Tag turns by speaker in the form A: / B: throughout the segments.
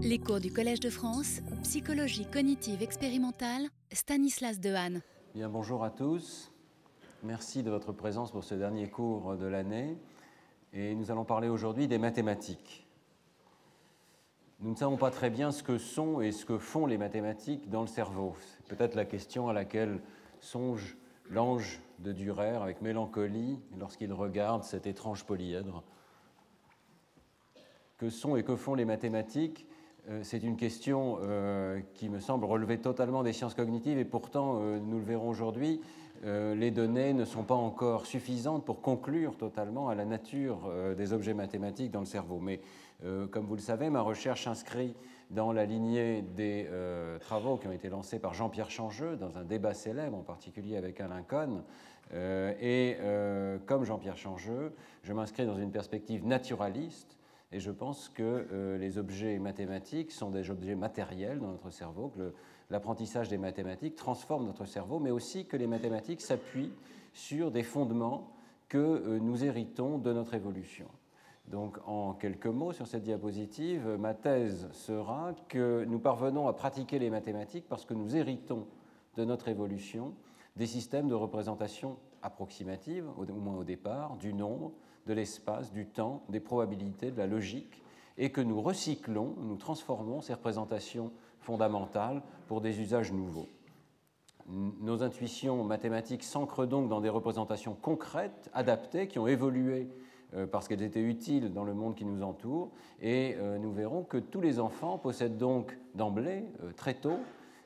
A: Les cours du Collège de France, psychologie cognitive expérimentale, Stanislas Dehaene.
B: Bien, bonjour à tous. Merci de votre présence pour ce dernier cours de l'année. Et nous allons parler aujourd'hui des mathématiques. Nous ne savons pas très bien ce que sont et ce que font les mathématiques dans le cerveau. C'est peut-être la question à laquelle songe l'ange de Durer avec mélancolie lorsqu'il regarde cet étrange polyèdre. Que sont et que font les mathématiques c'est une question euh, qui me semble relever totalement des sciences cognitives et pourtant, euh, nous le verrons aujourd'hui, les données ne sont pas encore suffisantes pour conclure totalement à la nature des objets mathématiques dans le cerveau. Mais comme vous le savez, ma recherche s'inscrit dans la lignée des travaux qui ont été lancés par Jean-Pierre Changeux dans un débat célèbre, en particulier avec Alain Cohn. et comme Jean-Pierre Changeux, je m'inscris dans une perspective naturaliste et je pense que euh, les objets mathématiques sont des objets matériels dans notre cerveau, que l'apprentissage des mathématiques transforme notre cerveau, mais aussi que les mathématiques s'appuient sur des fondements que euh, nous héritons de notre évolution. Donc, en quelques mots sur cette diapositive, ma thèse sera que nous parvenons à pratiquer les mathématiques parce que nous héritons de notre évolution des systèmes de représentation approximative, au moins au départ, du nombre, de l'espace, du temps, des probabilités, de la logique, et que nous recyclons, nous transformons ces représentations fondamentales pour des usages nouveaux. Nos intuitions mathématiques s'ancrent donc dans des représentations concrètes, adaptées, qui ont évolué euh, parce qu'elles étaient utiles dans le monde qui nous entoure, et euh, nous verrons que tous les enfants possèdent donc d'emblée, euh, très tôt,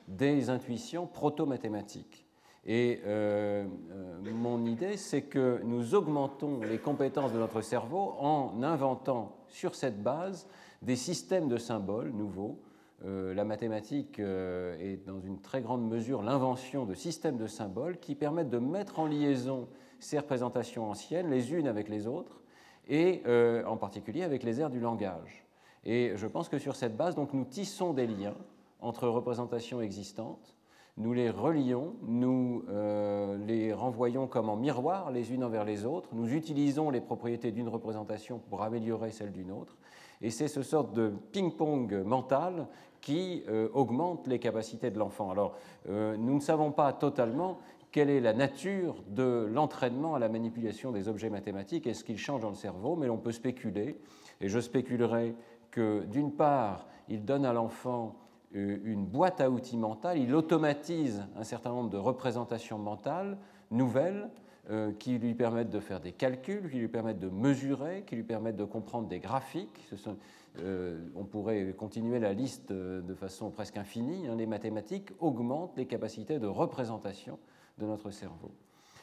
B: des intuitions proto-mathématiques. Et euh, euh, mon idée, c'est que nous augmentons les compétences de notre cerveau en inventant sur cette base des systèmes de symboles nouveaux. Euh, la mathématique est dans une très grande mesure l'invention de systèmes de symboles qui permettent de mettre en liaison ces représentations anciennes les unes avec les autres et en particulier avec les aires du langage. Et je pense que sur cette base, donc, nous tissons des liens entre représentations existantes nous les relions, nous euh, les renvoyons comme en miroir les unes envers les autres, nous utilisons les propriétés d'une représentation pour améliorer celle d'une autre, et c'est ce sorte de ping-pong mental qui euh, augmente les capacités de l'enfant. Alors, euh, nous ne savons pas totalement quelle est la nature de l'entraînement à la manipulation des objets mathématiques, est-ce qu'il change dans le cerveau, mais on peut spéculer, et je spéculerai que d'une part, il donne à l'enfant une boîte à outils mentale, il automatise un certain nombre de représentations mentales nouvelles euh, qui lui permettent de faire des calculs, qui lui permettent de mesurer, qui lui permettent de comprendre des graphiques. Euh, on pourrait continuer la liste de façon presque infinie. Hein. Les mathématiques augmentent les capacités de représentation de notre cerveau.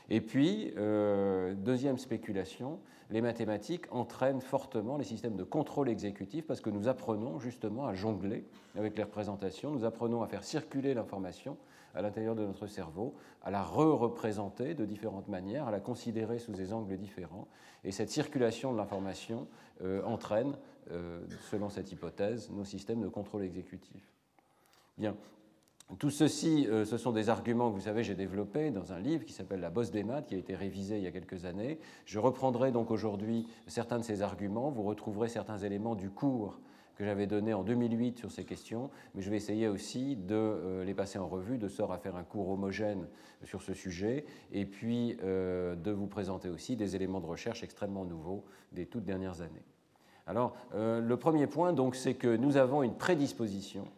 B: Et puis, euh, deuxième spéculation, les mathématiques entraînent fortement les systèmes de contrôle exécutif parce que nous apprenons justement à jongler avec les représentations, nous apprenons à faire circuler l'information à l'intérieur de notre cerveau, à la re-représenter de différentes manières, à la considérer sous des angles différents. Et cette circulation de l'information euh, entraîne, euh, selon cette hypothèse, nos systèmes de contrôle exécutif. Bien, tout ceci, euh, ce sont des arguments que vous savez, j'ai développés dans un livre qui s'appelle La bosse des maths, qui a été révisé il y a quelques années. Je reprendrai donc aujourd'hui certains de ces arguments. Vous retrouverez certains éléments du cours que j'avais donné en 2008 sur ces questions, mais je vais essayer aussi de euh, les passer en revue, de sorte à faire un cours homogène sur ce sujet, et puis euh, de vous présenter aussi des éléments de recherche extrêmement nouveaux des toutes dernières années. Alors, le premier point, donc, c'est que nous avons une prédisposition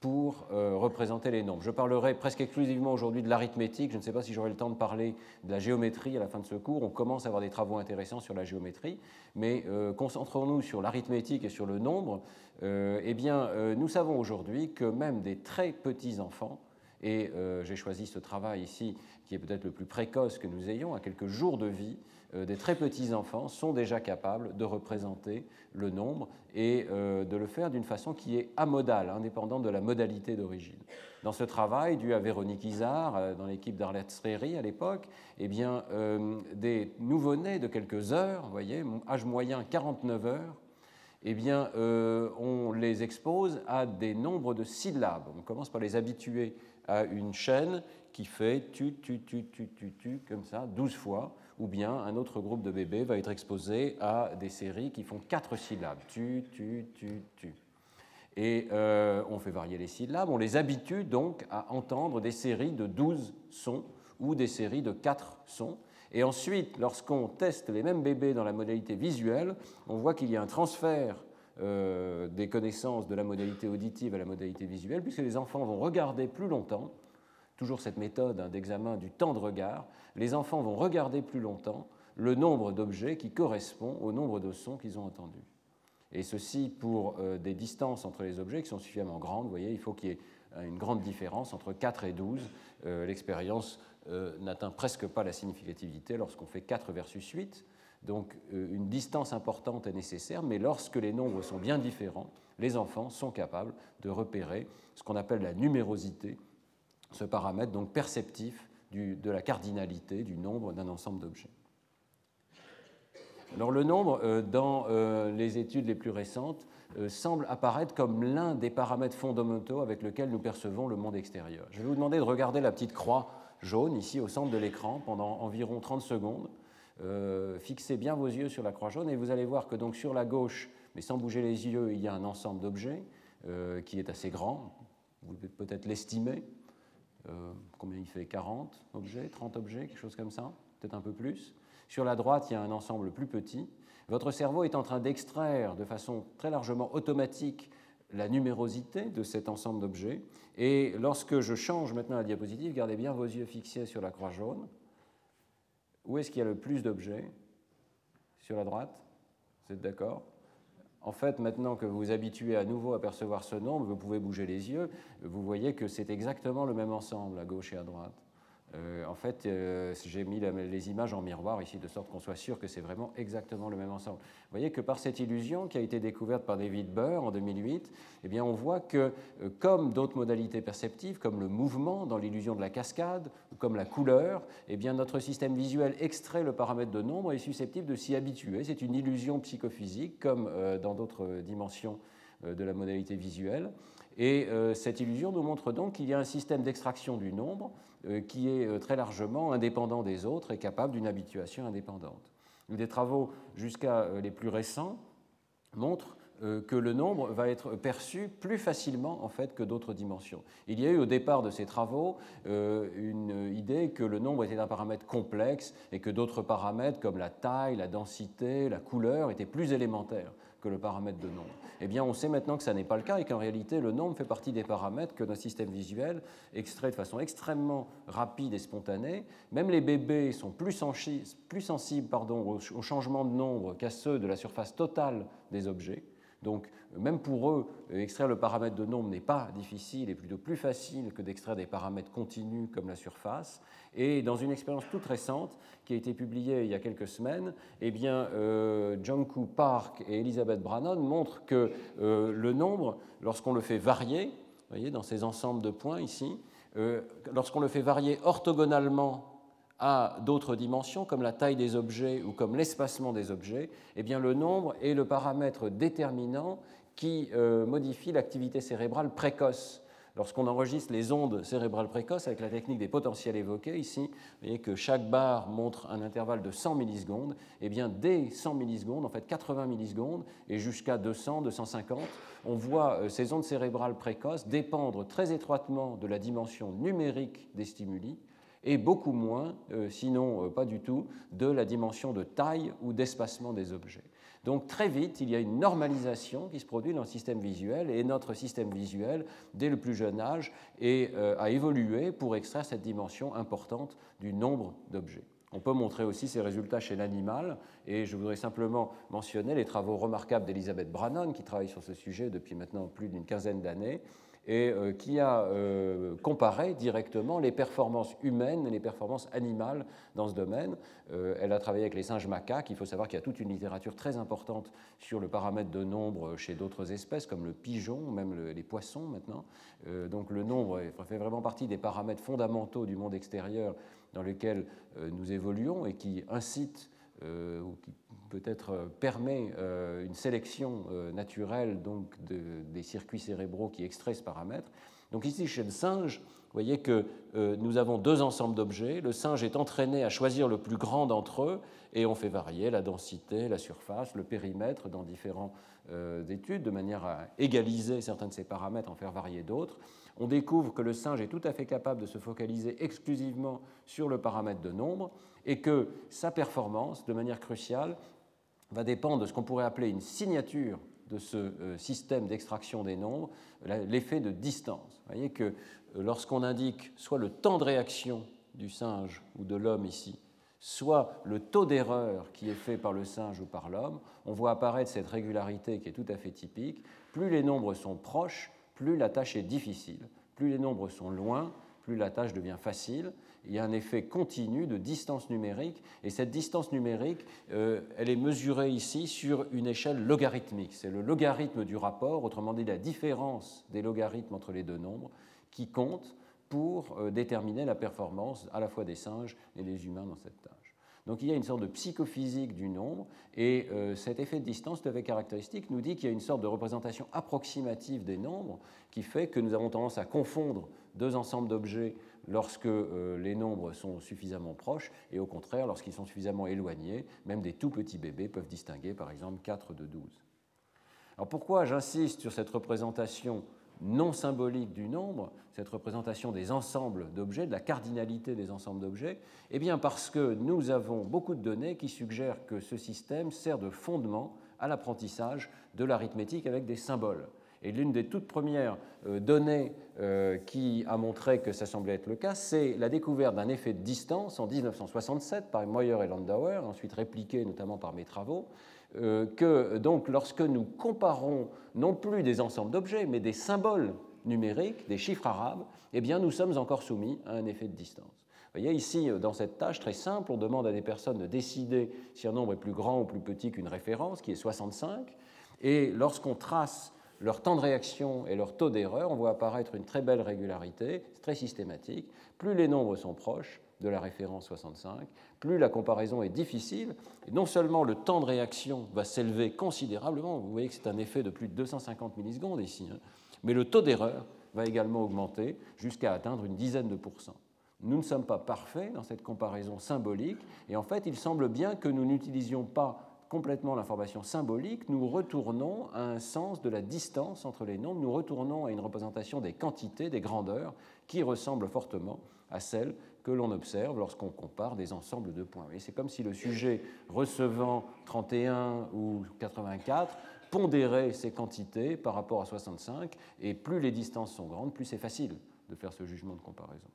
B: pour euh, représenter les nombres. Je parlerai presque exclusivement aujourd'hui de l'arithmétique. Je ne sais pas si j'aurai le temps de parler de la géométrie à la fin de ce cours. On commence à avoir des travaux intéressants sur la géométrie, mais euh, concentrons-nous sur l'arithmétique et sur le nombre. Euh, eh bien, nous savons aujourd'hui que même des très petits enfants et j'ai choisi ce travail ici, qui est peut-être le plus précoce que nous ayons, à quelques jours de vie, des très petits enfants sont déjà capables de représenter le nombre et euh, de le faire d'une façon qui est amodale, indépendante de la modalité d'origine. Dans ce travail, dû à Véronique Isard, dans l'équipe d'Arlette Sreri à l'époque, eh bien, des nouveau-nés de quelques heures, voyez, âge moyen 49 heures, eh bien, euh, on les expose à des nombres de syllabes. On commence par les habituer à une chaîne qui fait tu, tu, tu, tu, tu, tu, comme ça, 12 fois, ou bien un autre groupe de bébés va être exposé à des séries qui font quatre syllabes, tu, tu, tu, tu. Et euh, on fait varier les syllabes, on les habitue donc à entendre des séries de 12 sons ou des séries de 4 sons. Et ensuite, lorsqu'on teste les mêmes bébés dans la modalité visuelle, on voit qu'il y a un transfert euh, des connaissances de la modalité auditive à la modalité visuelle, puisque les enfants vont regarder plus longtemps, toujours cette méthode hein, d'examen du temps de regard, les enfants vont regarder plus longtemps le nombre d'objets qui correspond au nombre de sons qu'ils ont entendus. Et ceci pour euh, des distances entre les objets qui sont suffisamment grandes. Vous voyez, il faut qu'il y ait une grande différence entre 4 et 12. Euh, l'expérience n'atteint presque pas la significativité lorsqu'on fait 4 versus 8. Donc euh, une distance importante est nécessaire, mais lorsque les nombres sont bien différents, les enfants sont capables de repérer ce qu'on appelle la numérosité, ce paramètre donc perceptif de la cardinalité du nombre d'un ensemble d'objets. Alors le nombre, euh, dans euh, les études les plus récentes, semble apparaître comme l'un des paramètres fondamentaux avec lesquels nous percevons le monde extérieur. Je vais vous demander de regarder la petite croix jaune ici au centre de l'écran pendant environ 30 secondes. Euh, fixez bien vos yeux sur la croix jaune et vous allez voir que donc sur la gauche, mais sans bouger les yeux, il y a un ensemble d'objets euh, qui est assez grand. Vous pouvez peut-être l'estimer. Euh, combien il fait? 40 objets, 30 objets, quelque chose comme ça, peut-être un peu plus. Sur la droite, il y a un ensemble plus petit. Votre cerveau est en train d'extraire de façon très largement automatique la numérosité de cet ensemble d'objets. Et lorsque je change maintenant la diapositive, gardez bien vos yeux fixés sur la croix jaune. Où est-ce qu'il y a le plus d'objets? Sur la droite Vous êtes d'accord? En fait, maintenant que vous vous habituez à nouveau à percevoir ce nombre, vous pouvez bouger les yeux, vous voyez que c'est exactement le même ensemble à gauche et à droite. Euh, en fait, euh, j'ai mis les images en miroir ici de sorte qu'on soit sûr que c'est vraiment exactement le même ensemble. Vous voyez que par cette illusion qui a été découverte par David Burr en 2008, eh bien, on voit que, euh, comme d'autres modalités perceptives, comme le mouvement dans l'illusion de la cascade, ou comme la couleur, eh bien, notre système visuel extrait le paramètre de nombre et est susceptible de s'y habituer. C'est une illusion psychophysique, comme dans d'autres dimensions de la modalité visuelle. Et cette illusion nous montre donc qu'il y a un système d'extraction du nombre euh, qui est euh, très largement indépendant des autres et capable d'une habituation indépendante. Des travaux jusqu'à euh, les plus récents montrent que le nombre va être perçu plus facilement en fait que d'autres dimensions. Il y a eu au départ de ces travaux une idée que le nombre était un paramètre complexe et que d'autres paramètres comme la taille, la densité, la couleur étaient plus élémentaires que le paramètre de nombre. Eh bien, on sait maintenant que ça n'est pas le cas et qu'en réalité, le nombre fait partie des paramètres que notre système visuel extrait de façon extrêmement rapide et spontanée. Même les bébés sont plus, sensibles pardon, au changement de nombre qu'à ceux de la surface totale des objets. Donc, même pour eux, extraire le paramètre de nombre n'est pas difficile et plutôt plus facile que d'extraire des paramètres continus comme la surface. Et dans une expérience toute récente, qui a été publiée il y a quelques semaines, eh bien, euh, Park et Elizabeth Brannon montrent que euh, le nombre, lorsqu'on le fait varier, voyez, dans ces ensembles de points ici, euh, lorsqu'on le fait varier orthogonalement à d'autres dimensions, comme la taille des objets ou comme l'espacement des objets, eh bien, le nombre est le paramètre déterminant qui euh, modifie l'activité cérébrale précoce. Lorsqu'on enregistre les ondes cérébrales précoces avec la technique des potentiels évoqués, ici, vous voyez que chaque barre montre un intervalle de 100 millisecondes, et eh bien dès 100 millisecondes, en fait 80 millisecondes, et jusqu'à 200, 250, on voit euh, ces ondes cérébrales précoces dépendre très étroitement de la dimension numérique des stimuli, et beaucoup moins, euh, sinon euh, pas du tout, de la dimension de taille ou d'espacement des objets. Donc très vite, il y a une normalisation qui se produit dans le système visuel et notre système visuel, dès le plus jeune âge, euh, a évolué pour extraire cette dimension importante du nombre d'objets. On peut montrer aussi ces résultats chez l'animal, et je voudrais simplement mentionner les travaux remarquables d'Elisabeth Brannon, qui travaille sur ce sujet depuis maintenant plus d'une quinzaine d'années, et euh, qui a euh, comparé directement les performances humaines et les performances animales dans ce domaine. Euh, elle a travaillé avec les singes macaques. Il faut savoir qu'il y a toute une littérature très importante sur le paramètre de nombre chez d'autres espèces, comme le pigeon, même les poissons maintenant. donc le nombre fait vraiment partie des paramètres fondamentaux du monde extérieur dans lequel nous évoluons et qui incitent ou qui peut-être permet une sélection naturelle donc des circuits cérébraux qui extraient ce paramètre. Donc ici, chez le singe, vous voyez que nous avons deux ensembles d'objets. Le singe est entraîné à choisir le plus grand d'entre eux et on fait varier la densité, la surface, le périmètre dans différentes études de manière à égaliser certains de ces paramètres, en faire varier d'autres on découvre que le singe est tout à fait capable de se focaliser exclusivement sur le paramètre de nombre et que sa performance, de manière cruciale, va dépendre de ce qu'on pourrait appeler une signature de ce euh, système d'extraction des nombres, l'effet de distance. Vous voyez que euh, lorsqu'on indique soit le temps de réaction du singe ou de l'homme ici, soit le taux d'erreur qui est fait par le singe ou par l'homme, on voit apparaître cette régularité qui est tout à fait typique. Plus les nombres sont proches, plus la tâche est difficile. Plus les nombres sont loin, plus la tâche devient facile. Il y a un effet continu de distance numérique, et cette distance numérique, euh, elle est mesurée ici sur une échelle logarithmique. C'est le logarithme du rapport, autrement dit la différence des logarithmes entre les deux nombres, qui compte pour euh, déterminer la performance à la fois des singes et des humains dans cette tâche. Donc il y a une sorte de psychophysique du nombre, et euh, cet effet de distance tout à fait caractéristique nous dit qu'il y a une sorte de représentation approximative des nombres qui fait que nous avons tendance à confondre deux ensembles d'objets lorsque euh, les nombres sont suffisamment proches, et au contraire, lorsqu'ils sont suffisamment éloignés, même des tout petits bébés peuvent distinguer par exemple 4 de 12. Alors pourquoi j'insiste sur cette représentation non symbolique du nombre, cette représentation des ensembles d'objets, de la cardinalité des ensembles d'objets? Eh bien parce que nous avons beaucoup de données qui suggèrent que ce système sert de fondement à l'apprentissage de l'arithmétique avec des symboles. Et l'une des toutes premières euh, données euh, qui a montré que ça semblait être le cas, c'est la découverte d'un effet de distance en 1967 par Moyer et Landauer, ensuite répliqué notamment par mes travaux, euh, que donc lorsque nous comparons non plus des ensembles d'objets, mais des symboles numériques, des chiffres arabes, eh bien nous sommes encore soumis à un effet de distance. Vous voyez ici, dans cette tâche très simple, on demande à des personnes de décider si un nombre est plus grand ou plus petit qu'une référence, qui est 65, et lorsqu'on trace leur temps de réaction et leur taux d'erreur, on voit apparaître une très belle régularité, très systématique. Plus les nombres sont proches, de la référence 65, plus la comparaison est difficile. Et non seulement le temps de réaction va s'élever considérablement, vous voyez que c'est un effet de plus de 250 millisecondes ici, hein, mais le taux d'erreur va également augmenter jusqu'à atteindre une dizaine de pourcents. Nous ne sommes pas parfaits dans cette comparaison symbolique, et en fait, il semble bien que nous n'utilisions pas complètement l'information symbolique, nous retournons à un sens de la distance entre les nombres, nous retournons à une représentation des quantités, des grandeurs, qui ressemble fortement à celle que l'on observe lorsqu'on compare des ensembles de points. c'est comme si le sujet recevant 31 ou 84 pondérait ces quantités par rapport à 65, et plus les distances sont grandes, plus c'est facile de faire ce jugement de comparaison.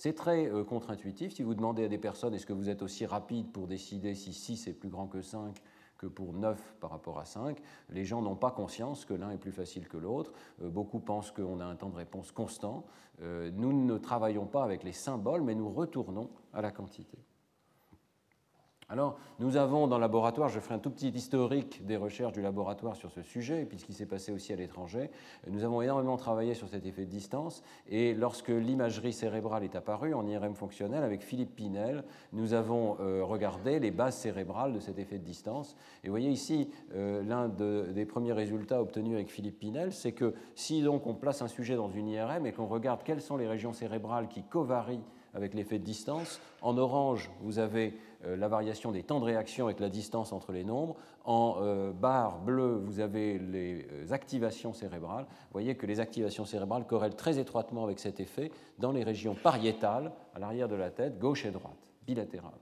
B: C'est très euh, contre-intuitif. Si vous demandez à des personnes est-ce que vous êtes aussi rapide pour décider si 6 est plus grand que 5 que pour 9 par rapport à 5, les gens n'ont pas conscience que l'un est plus facile que l'autre. Euh, beaucoup pensent qu'on a un temps de réponse constant. Euh, nous ne travaillons pas avec les symboles, mais nous retournons à la quantité. Alors, nous avons dans le laboratoire, je ferai un tout petit historique des recherches du laboratoire sur ce sujet, puisqu'il s'est passé aussi à l'étranger. Nous avons énormément travaillé sur cet effet de distance, et lorsque l'imagerie cérébrale est apparue en IRM fonctionnel, avec Philippe Pinel, nous avons euh, regardé les bases cérébrales de cet effet de distance. Et vous voyez ici, euh, l'un des premiers résultats obtenus avec Philippe Pinel, c'est que si donc on place un sujet dans une IRM et qu'on regarde quelles sont les régions cérébrales qui covarient avec l'effet de distance, en orange, vous avez la variation des temps de réaction avec la distance entre les nombres. En euh, barre bleue, vous avez les euh, activations cérébrales. Vous voyez que les activations cérébrales corrèlent très étroitement avec cet effet dans les régions pariétales, à l'arrière de la tête, gauche et droite, bilatérales.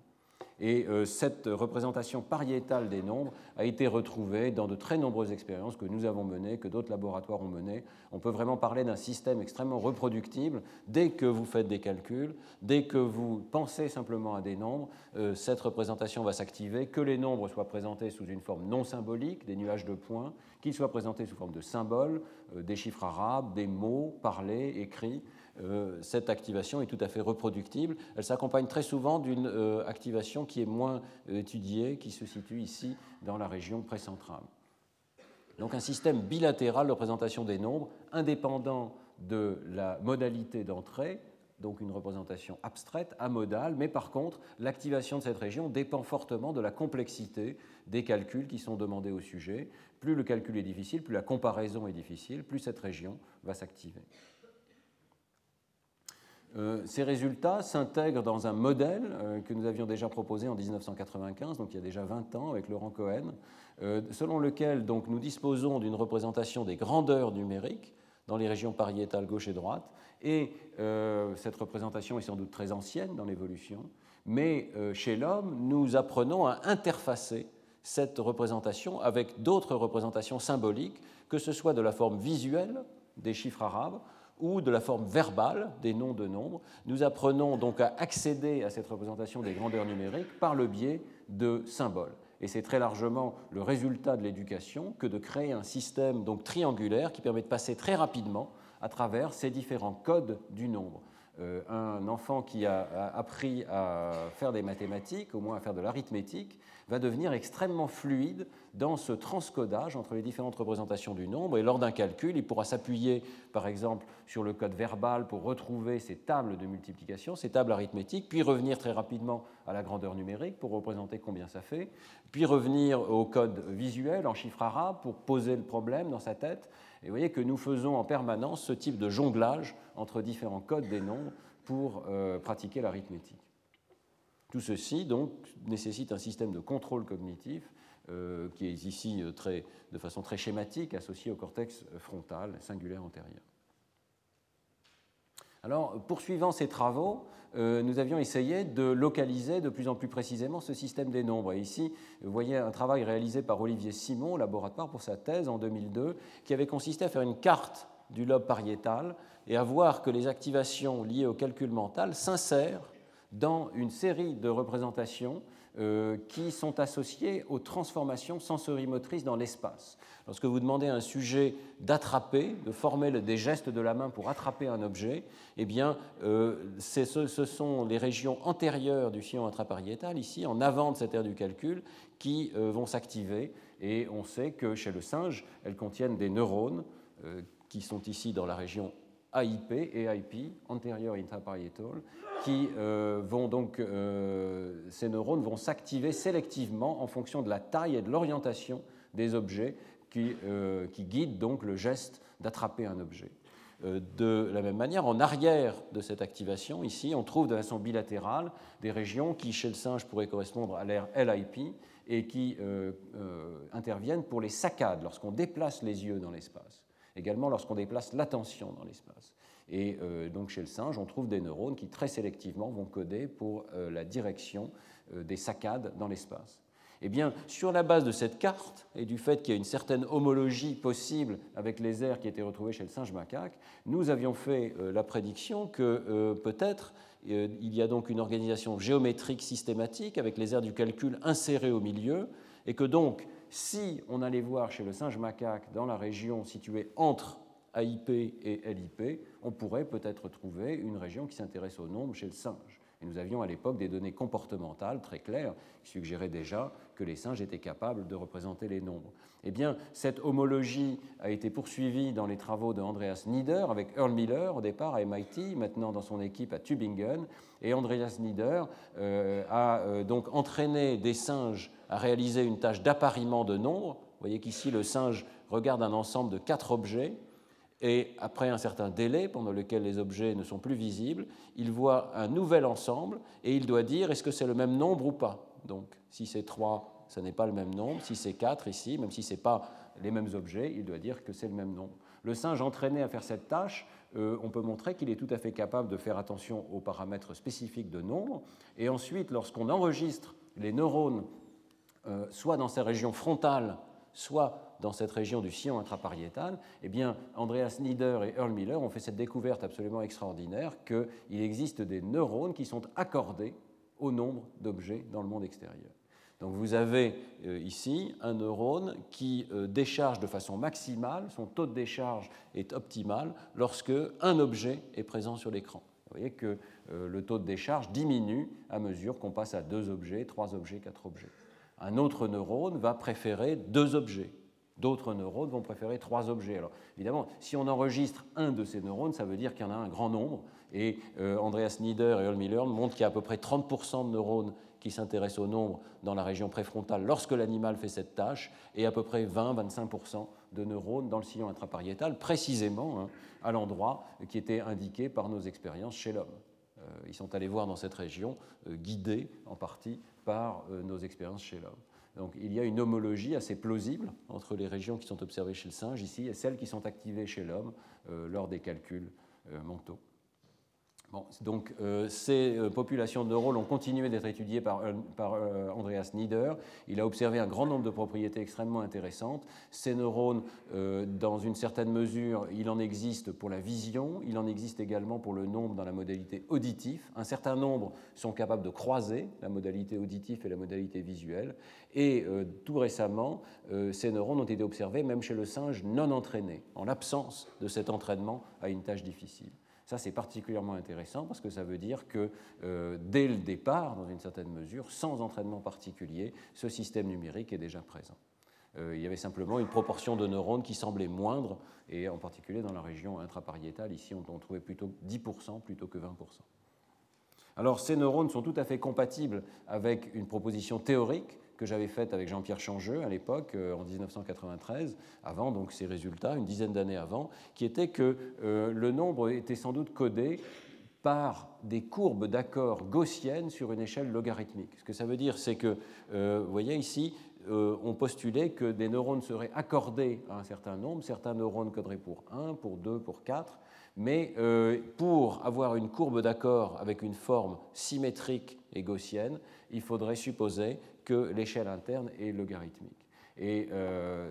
B: Et euh, cette représentation pariétale des nombres a été retrouvée dans de très nombreuses expériences que nous avons menées, que d'autres laboratoires ont menées. On peut vraiment parler d'un système extrêmement reproductible. Dès que vous faites des calculs, dès que vous pensez simplement à des nombres, euh, cette représentation va s'activer, que les nombres soient présentés sous une forme non symbolique, des nuages de points, qu'ils soient présentés sous forme de symboles, euh, des chiffres arabes, des mots parlés, écrits. Euh, cette activation est tout à fait reproductible. Elle s'accompagne très souvent d'une euh, activation qui est moins étudiée, qui se situe ici dans la région précentrale. Donc un système bilatéral de représentation des nombres, indépendant de la modalité d'entrée, donc une représentation abstraite, amodale, mais par contre, l'activation de cette région dépend fortement de la complexité des calculs qui sont demandés au sujet. Plus le calcul est difficile, plus la comparaison est difficile, plus cette région va s'activer. Euh, ces résultats s'intègrent dans un modèle euh, que nous avions déjà proposé en 1995, donc il y a déjà 20 ans, avec Laurent Cohen, euh, selon lequel donc, nous disposons d'une représentation des grandeurs numériques dans les régions pariétales gauche et droite, et cette représentation est sans doute très ancienne dans l'évolution, mais chez l'homme, nous apprenons à interfacer cette représentation avec d'autres représentations symboliques, que ce soit de la forme visuelle des chiffres arabes ou de la forme verbale des noms de nombres. Nous apprenons donc à accéder à cette représentation des grandeurs numériques par le biais de symboles. Et c'est très largement le résultat de l'éducation que de créer un système donc triangulaire qui permet de passer très rapidement à travers ces différents codes du nombre. Euh, un enfant qui a, appris à faire des mathématiques, au moins à faire de l'arithmétique, va devenir extrêmement fluide dans ce transcodage entre les différentes représentations du nombre. Et lors d'un calcul, il pourra s'appuyer, par exemple, sur le code verbal pour retrouver ces tables de multiplication, ces tables arithmétiques, puis revenir très rapidement à la grandeur numérique pour représenter combien ça fait, puis revenir au code visuel en chiffres arabes pour poser le problème dans sa tête. Et vous voyez que nous faisons en permanence ce type de jonglage entre différents codes des nombres pour euh, pratiquer l'arithmétique. Tout ceci donc nécessite un système de contrôle cognitif euh, qui est ici euh, de façon très schématique associé au cortex frontal singulaire antérieur. Alors, poursuivant ces travaux, euh, nous avions essayé de localiser de plus en plus précisément ce système des nombres. Et ici, vous voyez un travail réalisé par Olivier Simon, au laboratoire, pour sa thèse en 2002, qui avait consisté à faire une carte du lobe pariétal et à voir que les activations liées au calcul mental s'insèrent dans une série de représentations qui sont associées aux transformations sensorimotrices dans l'espace. Lorsque vous demandez à un sujet d'attraper, de former des gestes de la main pour attraper un objet, eh bien, euh, ce, ce, sont les régions antérieures du sillon intrapariétal, ici, en avant de cette aire du calcul, qui euh, vont s'activer. Et on sait que chez le singe, elles contiennent des neurones qui sont ici dans la région AIP et IP, Anterior Intraparietal, qui euh, vont donc, euh, ces neurones vont s'activer sélectivement en fonction de la taille et de l'orientation des objets qui, euh, qui, guident donc le geste d'attraper un objet. De la même manière, en arrière de cette activation, ici, on trouve de façon bilatérale des régions qui, chez le singe, pourraient correspondre à l'aire LIP et qui interviennent pour les saccades, lorsqu'on déplace les yeux dans l'espace également lorsqu'on déplace l'attention dans l'espace. Et euh, donc chez le singe, on trouve des neurones qui très sélectivement vont coder pour euh, la direction euh, des saccades dans l'espace. Eh bien, sur la base de cette carte et du fait qu'il y a une certaine homologie possible avec les aires qui étaient retrouvées chez le singe macaque, nous avions fait la prédiction que peut-être il y a donc une organisation géométrique systématique avec les aires du calcul insérées au milieu, et que donc si on allait voir chez le singe macaque dans la région située entre AIP et LIP, on pourrait peut-être trouver une région qui s'intéresse au nombre chez le singe. Et nous avions à l'époque des données comportementales très claires qui suggéraient déjà que les singes étaient capables de représenter les nombres. Eh bien, cette homologie a été poursuivie dans les travaux de Andreas Nieder avec Earl Miller au départ à MIT, maintenant dans son équipe à Tübingen. Et Andreas Nieder euh, a euh, donc entraîné des singes à réaliser une tâche d'appariement de nombres. Vous voyez qu'ici, le singe regarde un ensemble de quatre objets et après un certain délai pendant lequel les objets ne sont plus visibles, il voit un nouvel ensemble et il doit dire est-ce que c'est le même nombre ou pas? Donc si c'est 3, ce n'est pas le même nombre. Si c'est 4 ici, même si ce n'est pas les mêmes objets, il doit dire que c'est le même nombre. Le singe entraîné à faire cette tâche, euh, on peut montrer qu'il est tout à fait capable de faire attention aux paramètres spécifiques de nombre. Et ensuite, lorsqu'on enregistre les neurones, euh, soit dans ces régions frontales, soit dans cette région du sillon intrapariétal, eh bien, Andreas Nieder et Earl Miller ont fait cette découverte absolument extraordinaire qu'il existe des neurones qui sont accordés au nombre d'objets dans le monde extérieur. Donc vous avez euh, ici un neurone qui euh, décharge de façon maximale, son taux de décharge est optimal lorsque un objet est présent sur l'écran. Vous voyez que le taux de décharge diminue à mesure qu'on passe à deux objets, trois objets, quatre objets. Un autre neurone va préférer deux objets, D'autres neurones vont préférer trois objets. Alors évidemment, si on enregistre un de ces neurones, ça veut dire qu'il y en a un grand nombre. Et euh, Andreas Nieder et Earl Miller montrent qu'il y a à peu près 30% de neurones qui s'intéressent au nombre dans la région préfrontale lorsque l'animal fait cette tâche, et à peu près 20-25% de neurones dans le sillon intrapariétal, précisément hein, à l'endroit qui était indiqué par nos expériences chez l'homme. Euh, ils sont allés voir dans cette région, euh, guidés en partie par nos expériences chez l'homme. Donc il y a une homologie assez plausible entre les régions qui sont observées chez le singe ici et celles qui sont activées chez l'homme euh, lors des calculs euh, donc, euh, ces euh, populations de neurones ont continué d'être étudiées par, euh, Andreas Nieder. Il a observé un grand nombre de propriétés extrêmement intéressantes. Ces neurones, dans une certaine mesure, il en existe pour la vision, il en existe également pour le nombre dans la modalité auditive. Un certain nombre sont capables de croiser la modalité auditive et la modalité visuelle. Et tout récemment, ces neurones ont été observés même chez le singe non entraîné, en l'absence de cet entraînement à une tâche difficile. Ça, c'est particulièrement intéressant parce que ça veut dire que euh, dès le départ, dans une certaine mesure, sans entraînement particulier, ce système numérique est déjà présent. Euh, il y avait simplement une proportion de neurones qui semblait moindre, et en particulier dans la région intrapariétale, ici on, on trouvait plutôt 10% plutôt que 20%. Alors ces neurones sont tout à fait compatibles avec une proposition théorique que j'avais faite avec Jean-Pierre Changeux à l'époque, euh, en 1993, avant donc ces résultats, une dizaine d'années avant, qui était que euh, le nombre était sans doute codé par des courbes d'accord gaussiennes sur une échelle logarithmique. Ce que ça veut dire, c'est que, euh, vous voyez ici, on postulait que des neurones seraient accordés à un certain nombre, certains neurones coderaient pour 1, pour 2, pour 4, mais pour avoir une courbe d'accord avec une forme symétrique et gaussienne, il faudrait supposer que l'échelle interne est logarithmique. Et euh,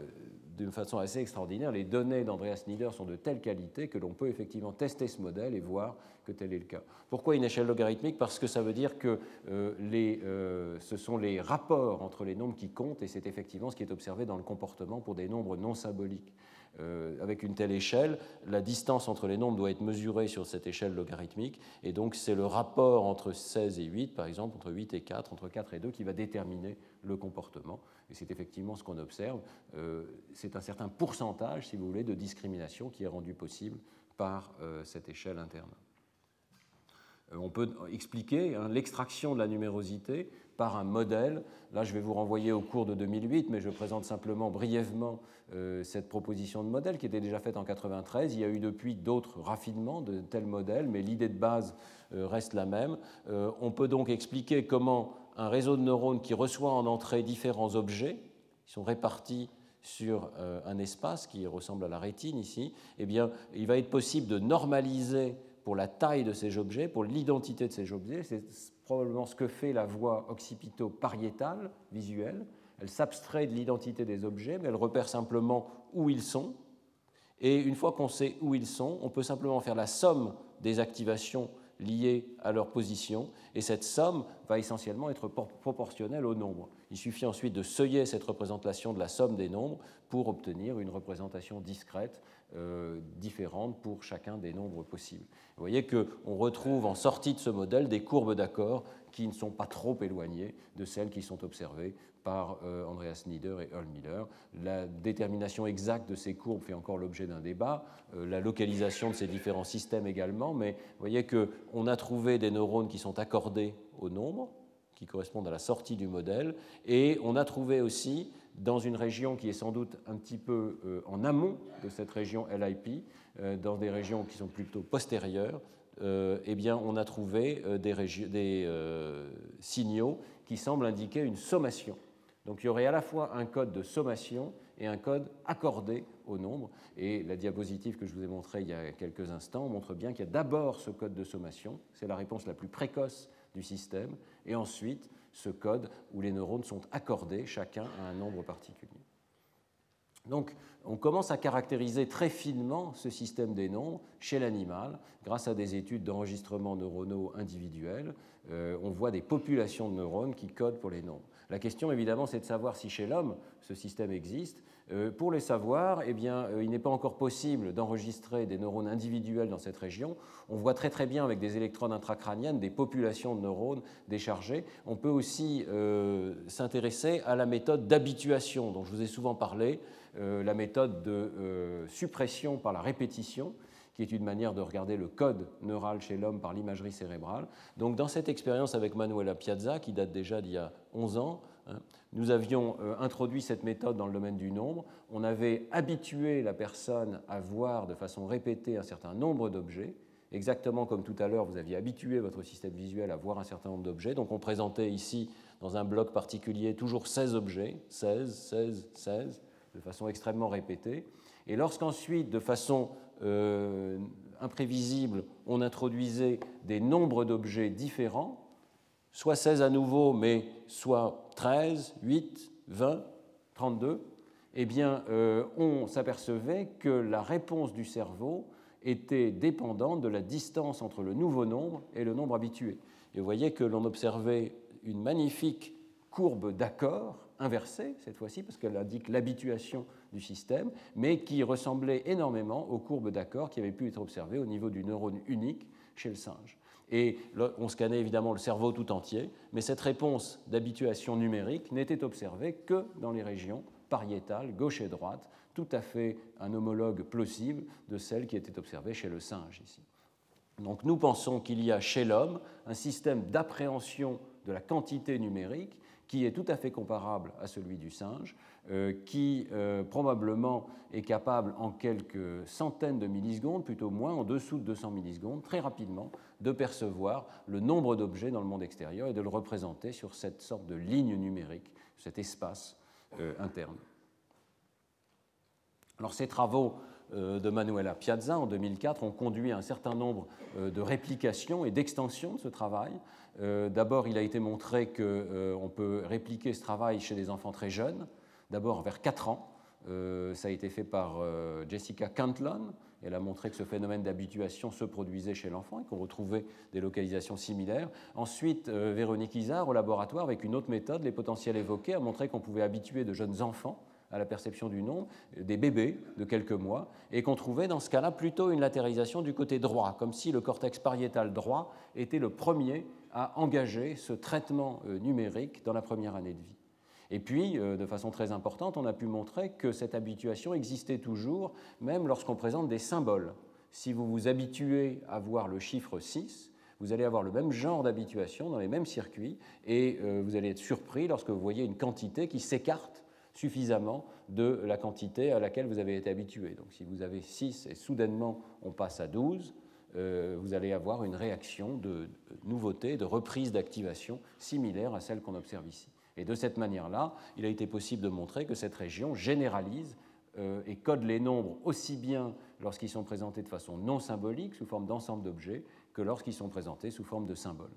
B: d'une façon assez extraordinaire, les données d'Andreas Nieder sont de telle qualité que l'on peut effectivement tester ce modèle et voir que tel est le cas. Pourquoi une échelle logarithmique? Parce que ça veut dire que euh, les, euh, ce sont les rapports entre les nombres qui comptent et c'est effectivement ce qui est observé dans le comportement pour des nombres non symboliques. Euh, avec une telle échelle, la distance entre les nombres doit être mesurée sur cette échelle logarithmique, et donc c'est le rapport entre 16 et 8, par exemple, entre 8 et 4, entre 4 et 2, qui va déterminer le comportement. Et c'est effectivement ce qu'on observe. Euh, c'est un certain pourcentage, si vous voulez, de discrimination qui est rendu possible par euh, cette échelle interne. On peut expliquer hein, l'extraction de la numérosité par un modèle. Là, je vais vous renvoyer au cours de 2008, mais je présente simplement brièvement euh, cette proposition de modèle qui était déjà faite en 93. Il y a eu depuis d'autres raffinements de tels modèles, mais l'idée de base euh, reste la même. Euh, on peut donc expliquer comment un réseau de neurones qui reçoit en entrée différents objets, qui sont répartis sur un espace qui ressemble à la rétine ici, eh bien, il va être possible de normaliser pour la taille de ces objets, pour l'identité de ces objets. Probablement ce que fait la voie occipito-pariétale visuelle. Elle s'abstrait de l'identité des objets, mais elle repère simplement où ils sont. Et une fois qu'on sait où ils sont, on peut simplement faire la somme des activations liées à leur position, et cette somme va essentiellement être proportionnelle au nombre. Il suffit ensuite de seuiller cette représentation de la somme des nombres pour obtenir une représentation discrète euh, différente pour chacun des nombres possibles. Vous voyez qu'on retrouve en sortie de ce modèle des courbes d'accord qui ne sont pas trop éloignées de celles qui sont observées par euh, Andreas Nieder et Earl Miller. La détermination exacte de ces courbes fait encore l'objet d'un débat, euh, la localisation de ces différents systèmes également, mais vous voyez qu'on a trouvé des neurones qui sont accordés au nombre, qui correspondent à la sortie du modèle, et on a trouvé aussi dans une région qui est sans doute un petit peu euh, en amont de cette région LIP, euh, dans des régions qui sont plutôt postérieures, euh, eh bien, on a trouvé des, des signaux qui semblent indiquer une sommation. Donc il y aurait à la fois un code de sommation et un code accordé au nombre. Et la diapositive que je vous ai montrée il y a quelques instants montre bien qu'il y a d'abord ce code de sommation, c'est la réponse la plus précoce du système, et ensuite ce code où les neurones sont accordés chacun à un nombre particulier. Donc, on commence à caractériser très finement ce système des nombres chez l'animal grâce à des études d'enregistrement neuronaux individuels. Euh, on voit des populations de neurones qui codent pour les nombres. La question, évidemment, c'est de savoir si chez l'homme ce système existe. Euh, pour les savoir, eh bien, euh, il n'est pas encore possible d'enregistrer des neurones individuels dans cette région. On voit très très bien avec des électrodes intracrâniennes des populations de neurones déchargés. On peut aussi euh, s'intéresser à la méthode d'habituation dont je vous ai souvent parlé, la méthode de suppression par la répétition qui est une manière de regarder le code neural chez l'homme par l'imagerie cérébrale. Donc dans cette expérience avec Manuela Piazza, qui date déjà d'il y a 11 ans. Nous avions euh, introduit cette méthode dans le domaine du nombre. On avait habitué la personne à voir de façon répétée un certain nombre d'objets, exactement comme tout à l'heure, vous aviez habitué votre système visuel à voir un certain nombre d'objets. Donc on présentait ici, dans un bloc particulier, toujours 16 objets, 16, 16, 16, de façon extrêmement répétée. Et lorsqu'ensuite, de façon euh, imprévisible, on introduisait des nombres d'objets différents, soit 16 à nouveau, mais soit 13, 8, 20, 32, eh bien, euh, on s'apercevait que la réponse du cerveau était dépendante de la distance entre le nouveau nombre et le nombre habitué. Et vous voyez que l'on observait une magnifique courbe d'accord inversée, cette fois-ci, parce qu'elle indique l'habituation du système, mais qui ressemblait énormément aux courbes d'accord qui avaient pu être observées au niveau du neurone unique chez le singe. Et on scannait évidemment le cerveau tout entier, mais cette réponse d'habituation numérique n'était observée que dans les régions pariétales, gauche et droite, tout à fait un homologue plausible de celle qui était observée chez le singe ici. Donc nous pensons qu'il y a chez l'homme un système d'appréhension de la quantité numérique qui est tout à fait comparable à celui du singe, euh, qui euh, probablement est capable en quelques centaines de millisecondes, plutôt moins, en dessous de 200 millisecondes, très rapidement, de percevoir le nombre d'objets dans le monde extérieur et de le représenter sur cette sorte de ligne numérique, cet espace euh, interne. Alors ces travaux de Manuela Piazza en 2004 ont conduit à un certain nombre de réplications et d'extensions de ce travail. D'abord, il a été montré qu'on peut répliquer ce travail chez des enfants très jeunes, d'abord vers 4 ans. Euh, ça a été fait par euh, Jessica Cantlon. Elle a montré que ce phénomène d'habituation se produisait chez l'enfant et qu'on retrouvait des localisations similaires. Ensuite, euh, Véronique Isard, au laboratoire, avec une autre méthode, les potentiels évoqués, a montré qu'on pouvait habituer de jeunes enfants à la perception du nombre, des bébés de quelques mois, et qu'on trouvait dans ce cas-là plutôt une latéralisation du côté droit, comme si le cortex pariétal droit était le premier à engager ce traitement numérique dans la première année de vie. Et puis, euh, de façon très importante, on a pu montrer que cette habituation existait toujours, même lorsqu'on présente des symboles. Si vous vous habituez à voir le chiffre 6, vous allez avoir le même genre d'habituation dans les mêmes circuits et euh, vous allez être surpris lorsque vous voyez une quantité qui s'écarte suffisamment de la quantité à laquelle vous avez été habitué. Donc si vous avez 6 et soudainement on passe à 12, euh, vous allez avoir une réaction de nouveauté, de reprise d'activation similaire à celle qu'on observe ici. Et de cette manière-là, il a été possible de montrer que cette région généralise euh, et code les nombres aussi bien lorsqu'ils sont présentés de façon non symbolique, sous forme d'ensemble d'objets, que lorsqu'ils sont présentés sous forme de symboles.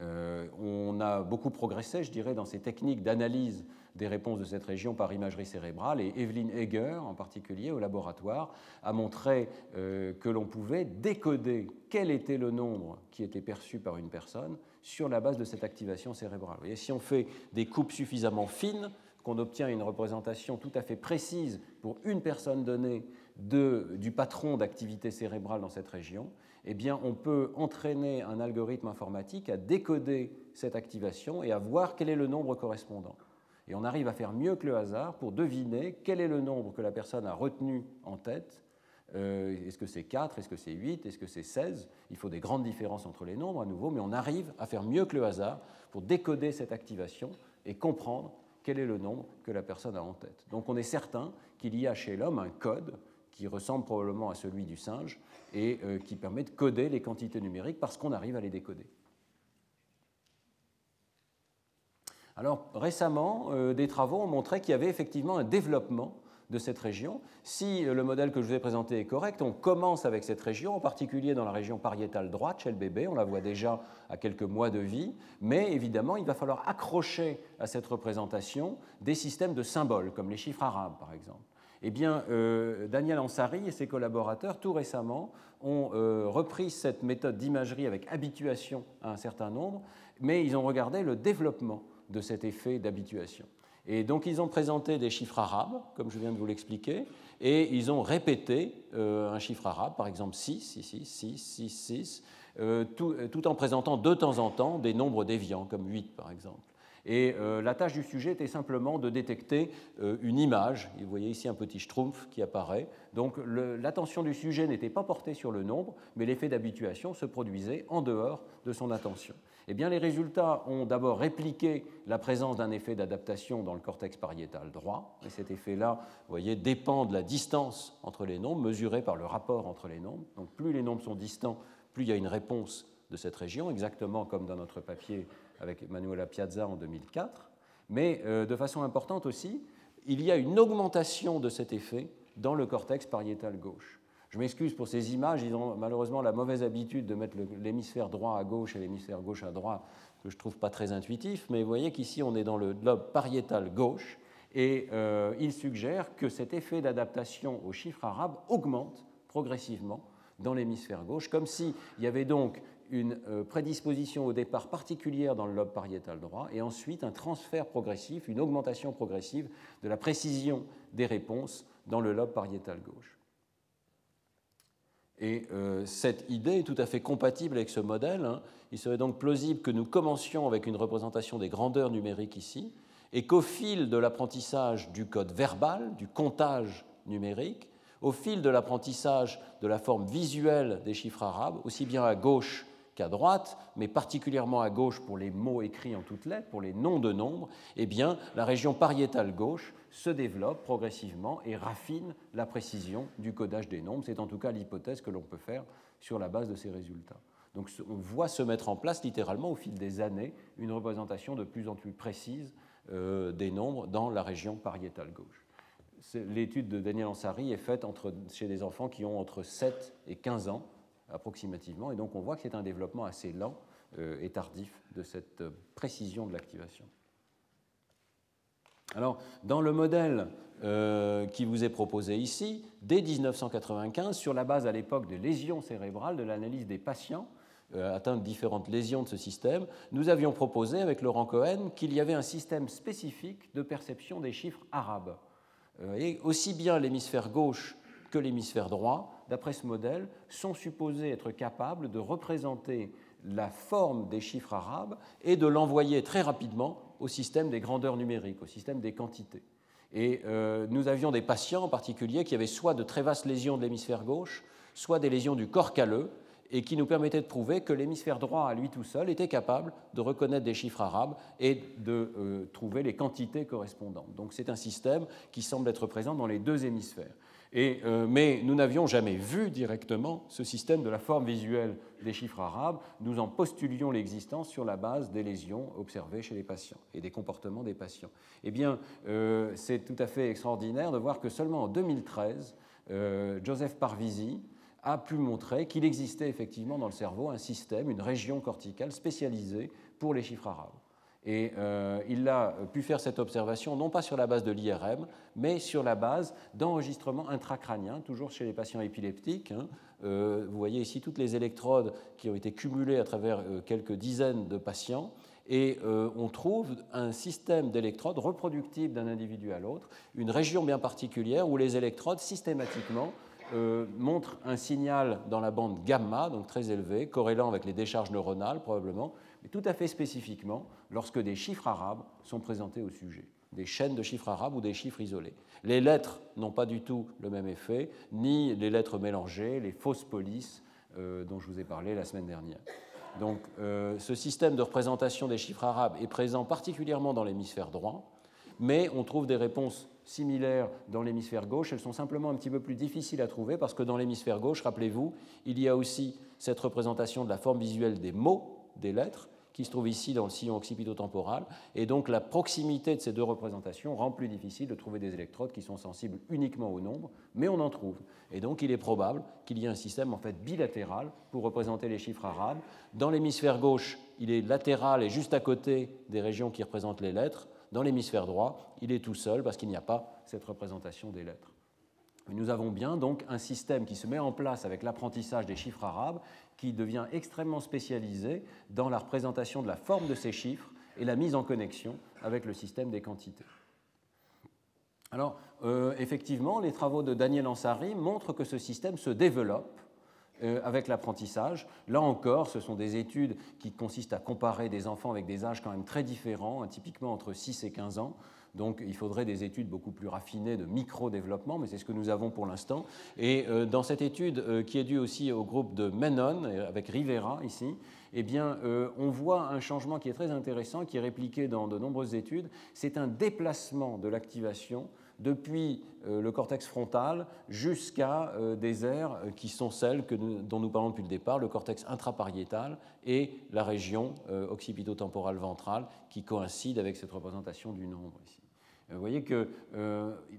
B: Euh, on a beaucoup progressé, je dirais, dans ces techniques d'analyse des réponses de cette région par imagerie cérébrale, et Evelyn Eger, en particulier, au laboratoire, a montré euh, que l'on pouvait décoder quel était le nombre qui était perçu par une personne sur la base de cette activation cérébrale. Et si on fait des coupes suffisamment fines, qu'on obtient une représentation tout à fait précise pour une personne donnée du patron d'activité cérébrale dans cette région, eh bien, on peut entraîner un algorithme informatique à décoder cette activation et à voir quel est le nombre correspondant. Et on arrive à faire mieux que le hasard pour deviner quel est le nombre que la personne a retenu en tête euh, est-ce que c'est 4 Est-ce que c'est 8 Est-ce que c'est 16 Il faut des grandes différences entre les nombres à nouveau, mais on arrive à faire mieux que le hasard pour décoder cette activation et comprendre quel est le nombre que la personne a en tête. Donc on est certain qu'il y a chez l'homme un code qui ressemble probablement à celui du singe et euh, qui permet de coder les quantités numériques parce qu'on arrive à les décoder. Alors récemment, euh, des travaux ont montré qu'il y avait effectivement un développement de cette région. Si le modèle que je vous ai présenté est correct, on commence avec cette région, en particulier dans la région pariétale droite chez le bébé, on la voit déjà à quelques mois de vie, mais évidemment, il va falloir accrocher à cette représentation des systèmes de symboles, comme les chiffres arabes par exemple. Eh bien, euh, Daniel Ansari et ses collaborateurs, tout récemment, ont euh, repris cette méthode d'imagerie avec habituation à un certain nombre, mais ils ont regardé le développement de cet effet d'habituation. Et donc ils ont présenté des chiffres arabes, comme je viens de vous l'expliquer, et ils ont répété un chiffre arabe, par exemple 6, ici, 6, 6, 6, tout, en présentant de temps en temps des nombres déviants, comme 8 par exemple. Et euh, la tâche du sujet était simplement de détecter euh, une image. Vous voyez ici un petit schtroumpf qui apparaît. Donc l'attention du sujet n'était pas portée sur le nombre, mais l'effet d'habituation se produisait en dehors de son attention. Eh bien, les résultats ont d'abord répliqué la présence d'un effet d'adaptation dans le cortex pariétal droit. Et cet effet-là, vous voyez, dépend de la distance entre les nombres, mesurée par le rapport entre les nombres. Donc plus les nombres sont distants, plus il y a une réponse de cette région, exactement comme dans notre papier avec Manuela Piazza en 2004, mais euh, de façon importante aussi, il y a une augmentation de cet effet dans le cortex pariétal gauche. Je m'excuse pour ces images, ils ont malheureusement la mauvaise habitude de mettre l'hémisphère droit à gauche et l'hémisphère gauche à droite, que je trouve pas très intuitif, mais vous voyez qu'ici on est dans le lobe pariétal gauche, et euh, il suggère que cet effet d'adaptation aux chiffres arabes augmente progressivement dans l'hémisphère gauche, comme s'il y avait donc une euh, prédisposition au départ particulière dans le lobe pariétal droit et ensuite un transfert progressif, une augmentation progressive de la précision des réponses dans le lobe pariétal gauche. Et euh, cette idée est tout à fait compatible avec ce modèle. Hein. Il serait donc plausible que nous commencions avec une représentation des grandeurs numériques ici, et qu'au fil de l'apprentissage du code verbal, du comptage numérique, au fil de l'apprentissage de la forme visuelle des chiffres arabes, aussi bien à gauche à droite, mais particulièrement à gauche pour les mots écrits en toutes lettres, pour les noms de nombres, eh bien, la région pariétale gauche se développe progressivement et raffine la précision du codage des nombres. C'est en tout cas l'hypothèse que l'on peut faire sur la base de ces résultats. Donc on voit se mettre en place littéralement au fil des années une représentation de plus en plus précise euh, des nombres dans la région pariétale gauche. L'étude de Daniel Ansari est faite chez des enfants qui ont entre 7 et 15 ans approximativement. Et donc on voit que c'est un développement assez lent euh, et tardif de cette euh, précision de l'activation. Alors, dans le modèle euh, qui vous est proposé ici, dès 1995, sur la base à l'époque de lésions cérébrales, de l'analyse des patients atteints de différentes lésions de ce système, nous avions proposé avec Laurent Cohen qu'il y avait un système spécifique de perception des chiffres arabes. et aussi bien l'hémisphère gauche que l'hémisphère droit d'après ce modèle, sont supposés être capables de représenter la forme des chiffres arabes et de l'envoyer très rapidement au système des grandeurs numériques, au système des quantités. Et euh, nous avions des patients en particulier qui avaient soit de très vastes lésions de l'hémisphère gauche, soit des lésions du corps calleux, et qui nous permettaient de prouver que l'hémisphère droit, à lui tout seul, était capable de reconnaître des chiffres arabes et de euh, trouver les quantités correspondantes. Donc c'est un système qui semble être présent dans les deux hémisphères. Euh, mais nous n'avions jamais vu directement ce système de la forme visuelle des chiffres arabes. Nous en postulions l'existence sur la base des lésions observées chez les patients et des comportements des patients. Eh bien, euh, c'est tout à fait extraordinaire de voir que seulement en 2013, euh, Joseph Parvisi a pu montrer qu'il existait effectivement dans le cerveau un système, une région corticale spécialisée pour les chiffres arabes. Et euh, il a pu faire cette observation non pas sur la base de l'IRM, mais sur la base d'enregistrements intracrâniens, toujours chez les patients épileptiques. Hein. Euh, vous voyez ici toutes les électrodes qui ont été cumulées à travers euh, quelques dizaines de patients. Et on trouve un système d'électrodes reproductible d'un individu à l'autre, une région bien particulière où les électrodes systématiquement montrent un signal dans la bande gamma, donc très élevé, corrélant avec les décharges neuronales probablement, tout à fait spécifiquement lorsque des chiffres arabes sont présentés au sujet, des chaînes de chiffres arabes ou des chiffres isolés. Les lettres n'ont pas du tout le même effet, ni les lettres mélangées, les fausses polices euh, dont je vous ai parlé la semaine dernière. Donc euh, ce système de représentation des chiffres arabes est présent particulièrement dans l'hémisphère droit, mais on trouve des réponses similaires dans l'hémisphère gauche. Elles sont simplement un petit peu plus difficiles à trouver parce que dans l'hémisphère gauche, rappelez-vous, il y a aussi cette représentation de la forme visuelle des mots des lettres, qui se trouve ici dans le sillon occipito-temporal. Et donc la proximité de ces deux représentations rend plus difficile de trouver des électrodes qui sont sensibles uniquement au nombre, mais on en trouve. Et donc il est probable qu'il y ait un système en fait bilatéral pour représenter les chiffres arabes. Dans l'hémisphère gauche, il est latéral et juste à côté des régions qui représentent les lettres. Dans l'hémisphère droit, il est tout seul parce qu'il n'y a pas cette représentation des lettres. Nous avons bien donc un système qui se met en place avec l'apprentissage des chiffres arabes qui devient extrêmement spécialisé dans la représentation de la forme de ces chiffres et la mise en connexion avec le système des quantités. Alors, effectivement, les travaux de Daniel Ansari montrent que ce système se développe avec l'apprentissage. Là encore, ce sont des études qui consistent à comparer des enfants avec des âges quand même très différents, hein, typiquement entre 6 et 15 ans. Donc il faudrait des études beaucoup plus raffinées de micro-développement, mais c'est ce que nous avons pour l'instant. Et euh, dans cette étude, euh, qui est due aussi au groupe de Menon, euh, avec Rivera ici, eh bien, on voit un changement qui est très intéressant, qui est répliqué dans de nombreuses études. C'est un déplacement de l'activation depuis euh, le cortex frontal jusqu'à euh, des aires euh, qui sont celles dont nous parlons depuis le départ, le cortex intrapariétal et la région occipitotemporale ventrale qui coïncide avec cette représentation du nombre ici. Vous voyez que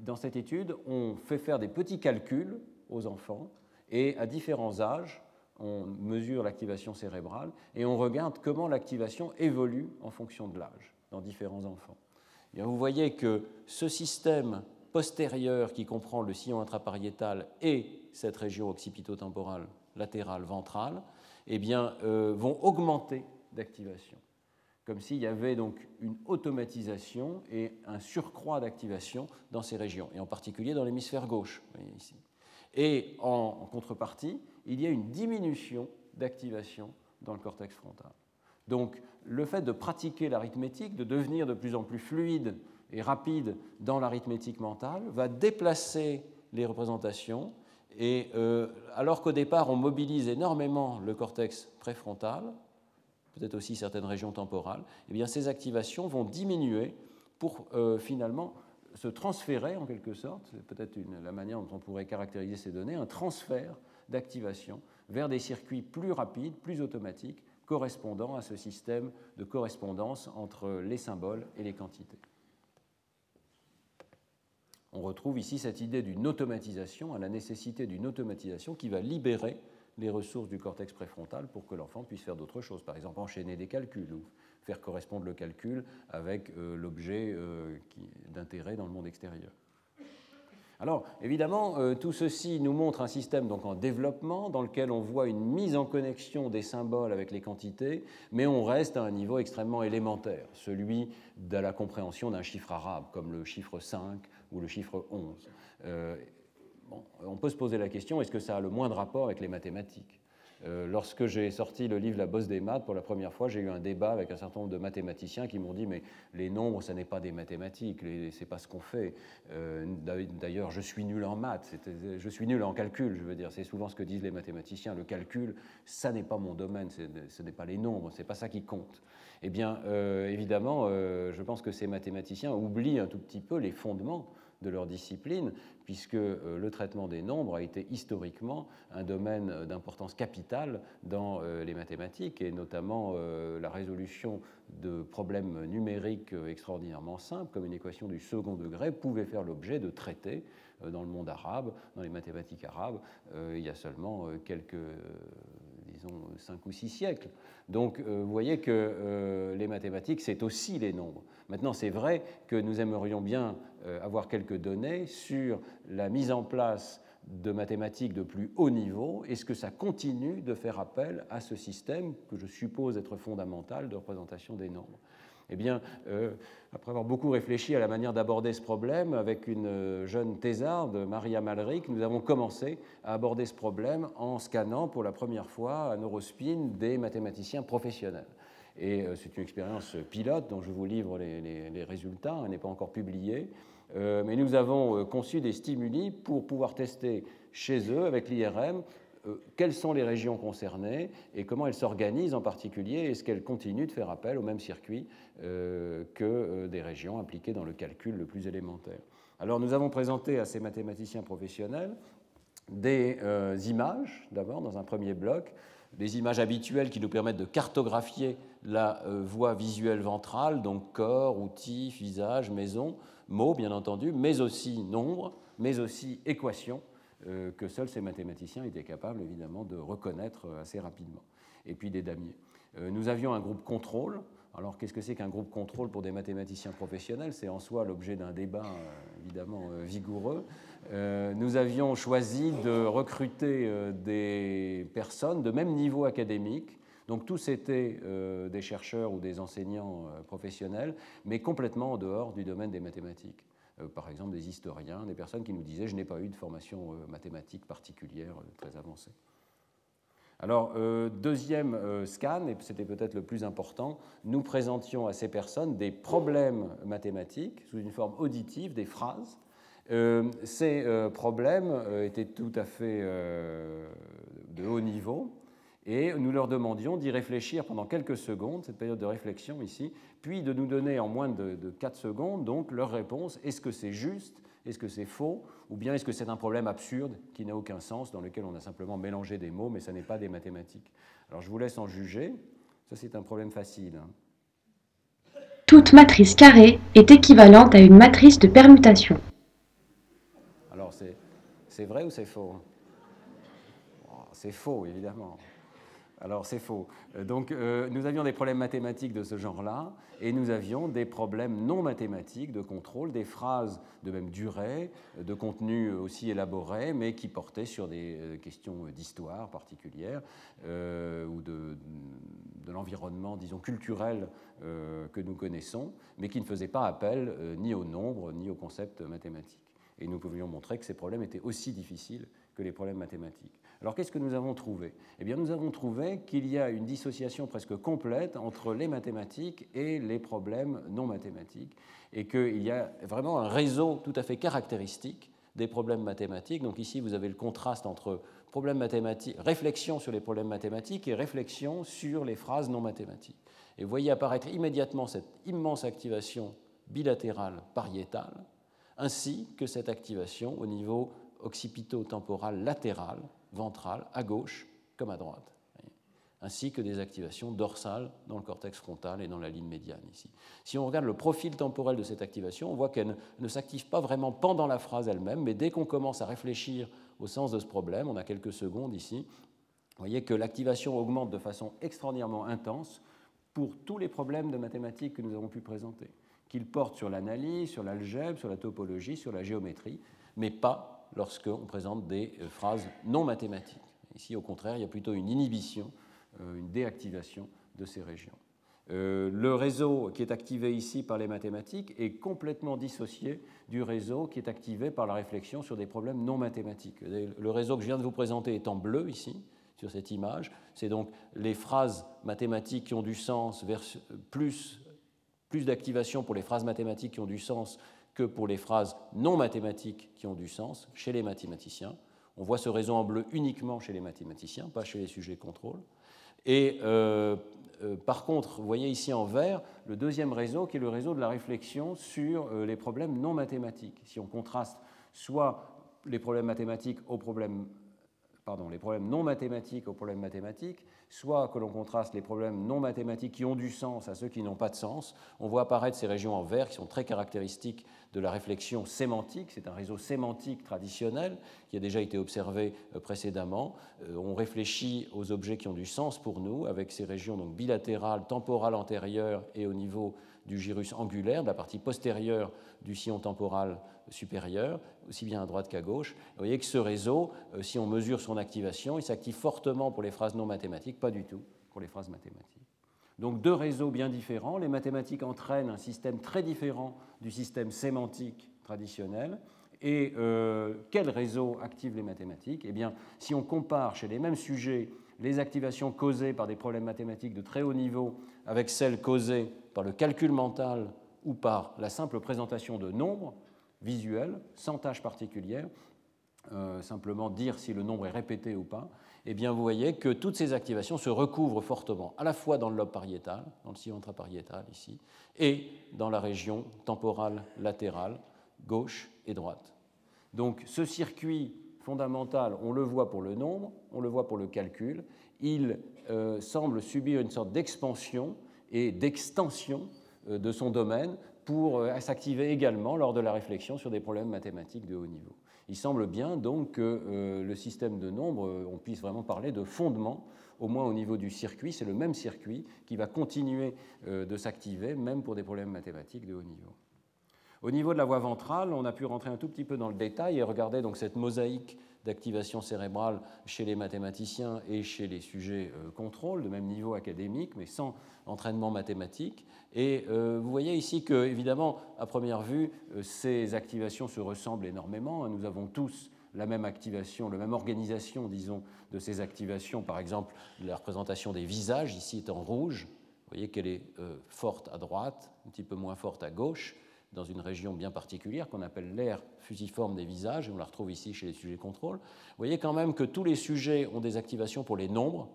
B: dans cette étude, on fait faire des petits calculs aux enfants et à différents âges, on mesure l'activation cérébrale et on regarde comment l'activation évolue en fonction de l'âge dans différents enfants vous voyez que ce système postérieur qui comprend le sillon intrapariétal et cette région occipitotemporale latérale ventrale eh bien, euh, vont augmenter d'activation, comme s'il y avait donc une automatisation et un surcroît d'activation dans ces régions, et en particulier dans l'hémisphère gauche. ici. Et en contrepartie, il y a une diminution d'activation dans le cortex frontal. Donc le fait de pratiquer l'arithmétique, de devenir de plus en plus fluide et rapide dans l'arithmétique mentale, va déplacer les représentations. Et euh, alors qu'au départ, on mobilise énormément le cortex préfrontal, peut-être aussi certaines régions temporales, eh bien, ces activations vont diminuer pour euh, finalement se transférer en quelque sorte, c'est peut-être la manière dont on pourrait caractériser ces données, un transfert d'activation vers des circuits plus rapides, plus automatiques, correspondant à ce système de correspondance entre les symboles et les quantités. On retrouve ici cette idée d'une automatisation, à la nécessité d'une automatisation qui va libérer les ressources du cortex préfrontal pour que l'enfant puisse faire d'autres choses, par exemple enchaîner des calculs ou faire correspondre le calcul avec euh, l'objet euh, d'intérêt dans le monde extérieur. Alors, évidemment, euh, tout ceci nous montre un système donc en développement dans lequel on voit une mise en connexion des symboles avec les quantités, mais on reste à un niveau extrêmement élémentaire, celui de la compréhension d'un chiffre arabe, comme le chiffre 5 ou le chiffre 11. Euh, on peut se poser la question, est-ce que ça a le moindre rapport avec les mathématiques? Lorsque j'ai sorti le livre La bosse des maths, pour la première fois, j'ai eu un débat avec un certain nombre de mathématiciens qui m'ont dit Mais les nombres, ce n'est pas des mathématiques, c'est pas ce qu'on fait. Euh, d'ailleurs, je suis nul en maths, je suis nul en calcul, je veux dire. C'est souvent ce que disent les mathématiciens. Le calcul, ça n'est pas mon domaine, ce n'est pas les nombres, c'est pas ça qui compte. Eh bien, euh, évidemment, je pense que ces mathématiciens oublient un tout petit peu les fondements de leur discipline, puisque euh, le traitement des nombres a été historiquement un domaine d'importance capitale dans euh, les mathématiques, et notamment euh, la résolution de problèmes numériques extraordinairement simples, comme une équation du second degré, pouvait faire l'objet de traités dans le monde arabe, dans les mathématiques arabes, il y a seulement quelques disons, cinq ou six siècles. Donc vous voyez que les mathématiques, c'est aussi les nombres. Maintenant, c'est vrai que nous aimerions bien euh, avoir quelques données sur la mise en place de mathématiques de plus haut niveau. Est-ce que ça continue de faire appel à ce système que je suppose être fondamental de représentation des nombres eh bien, euh, après avoir beaucoup réfléchi à la manière d'aborder ce problème, avec une euh, jeune thésarde, Maria Malric, nous avons commencé à aborder ce problème en scannant pour la première fois à Neurospin des mathématiciens professionnels. Et euh, c'est une expérience pilote dont je vous livre les, résultats, elle n'est pas encore publiée. Mais nous avons conçu des stimuli pour pouvoir tester chez eux, avec l'IRM, quelles sont les régions concernées et comment elles s'organisent en particulier, est-ce qu'elles continuent de faire appel au même circuit que des régions impliquées dans le calcul le plus élémentaire. Alors nous avons présenté à ces mathématiciens professionnels des images, d'abord dans un premier bloc, des images habituelles qui nous permettent de cartographier la euh, voie visuelle ventrale, donc corps, outils, visage, maison, mots bien entendu, mais aussi nombre, mais aussi équations, euh, que seuls ces mathématiciens étaient capables évidemment de reconnaître assez rapidement. Et puis des damiers. Euh, nous avions un groupe contrôle. Alors qu'est-ce que c'est qu'un groupe contrôle pour des mathématiciens professionnels? C'est en soi l'objet d'un débat évidemment vigoureux. nous avions choisi de recruter des personnes de même niveau académique donc tous étaient euh, des chercheurs ou des enseignants euh, professionnels, mais complètement en dehors du domaine des mathématiques. Par exemple des historiens, des personnes qui nous disaient je n'ai pas eu de formation mathématique particulière très avancée. Alors, deuxième scan, et c'était peut-être le plus important, nous présentions à ces personnes des problèmes mathématiques sous une forme auditive, des phrases, euh, ces euh, problèmes euh, étaient tout à fait de haut niveau et nous leur demandions d'y réfléchir pendant quelques secondes, cette période de réflexion ici, puis de nous donner en moins de, de 4 secondes donc leur réponse. Est-ce que c'est juste Est-ce que c'est faux Ou bien est-ce que c'est un problème absurde qui n'a aucun sens, dans lequel on a simplement mélangé des mots, mais ça n'est pas des mathématiques Alors je vous laisse en juger. Ça, c'est un problème facile. Hein.
C: Toute matrice carrée est équivalente à une matrice de permutation.
B: C'est vrai ou c'est faux? Oh, C'est faux, évidemment. Alors c'est faux. Euh, donc euh, nous avions des problèmes mathématiques de ce genre-là et nous avions des problèmes non mathématiques de contrôle, des phrases de même durée, de contenu aussi élaboré, mais qui portaient sur des euh, questions d'histoire particulière ou de, de l'environnement, disons, culturel que nous connaissons, mais qui ne faisaient pas appel ni au nombre ni au concept mathématique et nous pouvions montrer que ces problèmes étaient aussi difficiles que les problèmes mathématiques. Alors qu'est-ce que nous avons trouvé? Eh bien nous avons trouvé qu'il y a une dissociation presque complète entre les mathématiques et les problèmes non mathématiques, et qu'il y a vraiment un réseau tout à fait caractéristique des problèmes mathématiques. Donc ici vous avez le contraste entre problèmes mathématiques, réflexion sur les problèmes mathématiques et réflexion sur les phrases non mathématiques. Et vous voyez apparaître immédiatement cette immense activation bilatérale pariétale ainsi que cette activation au niveau occipito-temporal latéral, ventral, à gauche comme à droite, ainsi que des activations dorsales dans le cortex frontal et dans la ligne médiane ici. Si on regarde le profil temporel de cette activation, on voit qu'elle ne s'active pas vraiment pendant la phrase elle-même, mais dès qu'on commence à réfléchir au sens de ce problème, on a quelques secondes ici, vous voyez que l'activation augmente de façon extraordinairement intense pour tous les problèmes de mathématiques que nous avons pu présenter qu'il porte sur l'analyse, sur l'algèbre, sur la topologie, sur la géométrie, mais pas lorsqu'on présente des euh, phrases non mathématiques. Ici, au contraire, il y a plutôt une inhibition, euh, une déactivation de ces régions. Euh, le réseau qui est activé ici par les mathématiques est complètement dissocié du réseau qui est activé par la réflexion sur des problèmes non mathématiques. Le réseau que je viens de vous présenter est en bleu ici, sur cette image. C'est donc les phrases mathématiques qui ont du sens plus plus d'activation pour les phrases mathématiques qui ont du sens que pour les phrases non mathématiques qui ont du sens chez les mathématiciens. On voit ce réseau en bleu uniquement chez les mathématiciens, pas chez les sujets contrôle. Et euh, euh, par contre, vous voyez ici en vert le deuxième réseau qui est le réseau de la réflexion sur euh, les problèmes non mathématiques. Si on contraste soit les problèmes mathématiques aux problèmes pardon, les problèmes non mathématiques aux problèmes mathématiques, soit que l'on contraste les problèmes non mathématiques qui ont du sens à ceux qui n'ont pas de sens. On voit apparaître ces régions en vert qui sont très caractéristiques de la réflexion sémantique. C'est un réseau sémantique traditionnel qui a déjà été observé euh, précédemment. Euh, on réfléchit aux objets qui ont du sens pour nous avec ces régions donc bilatérales, temporales antérieures et au niveau du gyrus angulaire, de la partie postérieure du sillon temporal supérieur, aussi bien à droite qu'à gauche. Vous voyez que ce réseau, euh, si on mesure son activation, il s'active fortement pour les phrases non mathématiques, pas du tout pour les phrases mathématiques. Donc deux réseaux bien différents. Les mathématiques entraînent un système très différent du système sémantique traditionnel. Et euh, quel réseau active les mathématiques? Eh bien, si on compare chez les mêmes sujets les activations causées par des problèmes mathématiques de très haut niveau avec celles causées par le calcul mental ou par la simple présentation de nombres visuels, sans tâche particulière, euh, simplement dire si le nombre est répété ou pas, eh bien vous voyez que toutes ces activations se recouvrent fortement, à la fois dans le lobe pariétal, dans le sillon intrapariétal ici, et dans la région temporale latérale, gauche et droite. Donc ce circuit fondamental, on le voit pour le nombre, on le voit pour le calcul, il euh, semble subir une sorte d'expansion et d'extension euh, de son domaine pour euh, s'activer également lors de la réflexion sur des problèmes mathématiques de haut niveau. Il semble bien donc que le système de nombres, on puisse vraiment parler de fondement, au moins au niveau du circuit. C'est le même circuit qui va continuer de s'activer, même pour des problèmes mathématiques de haut niveau. Au niveau de la voie ventrale, on a pu rentrer un tout petit peu dans le détail et regarder donc cette mosaïque d'activation cérébrale chez les mathématiciens et chez les sujets euh, contrôle, de même niveau académique, mais sans entraînement mathématique. Et euh, vous voyez ici que, évidemment, à première vue, euh, ces activations se ressemblent énormément. Nous avons tous la même activation, la même organisation, disons, de ces activations. Par exemple, la représentation des visages, ici est en rouge. Vous voyez qu'elle est forte à droite, un petit peu moins forte à gauche dans une région bien particulière qu'on appelle l'aire fusiforme des visages, et on la retrouve ici chez les sujets contrôle. Vous voyez quand même que tous les sujets ont des activations pour les nombres.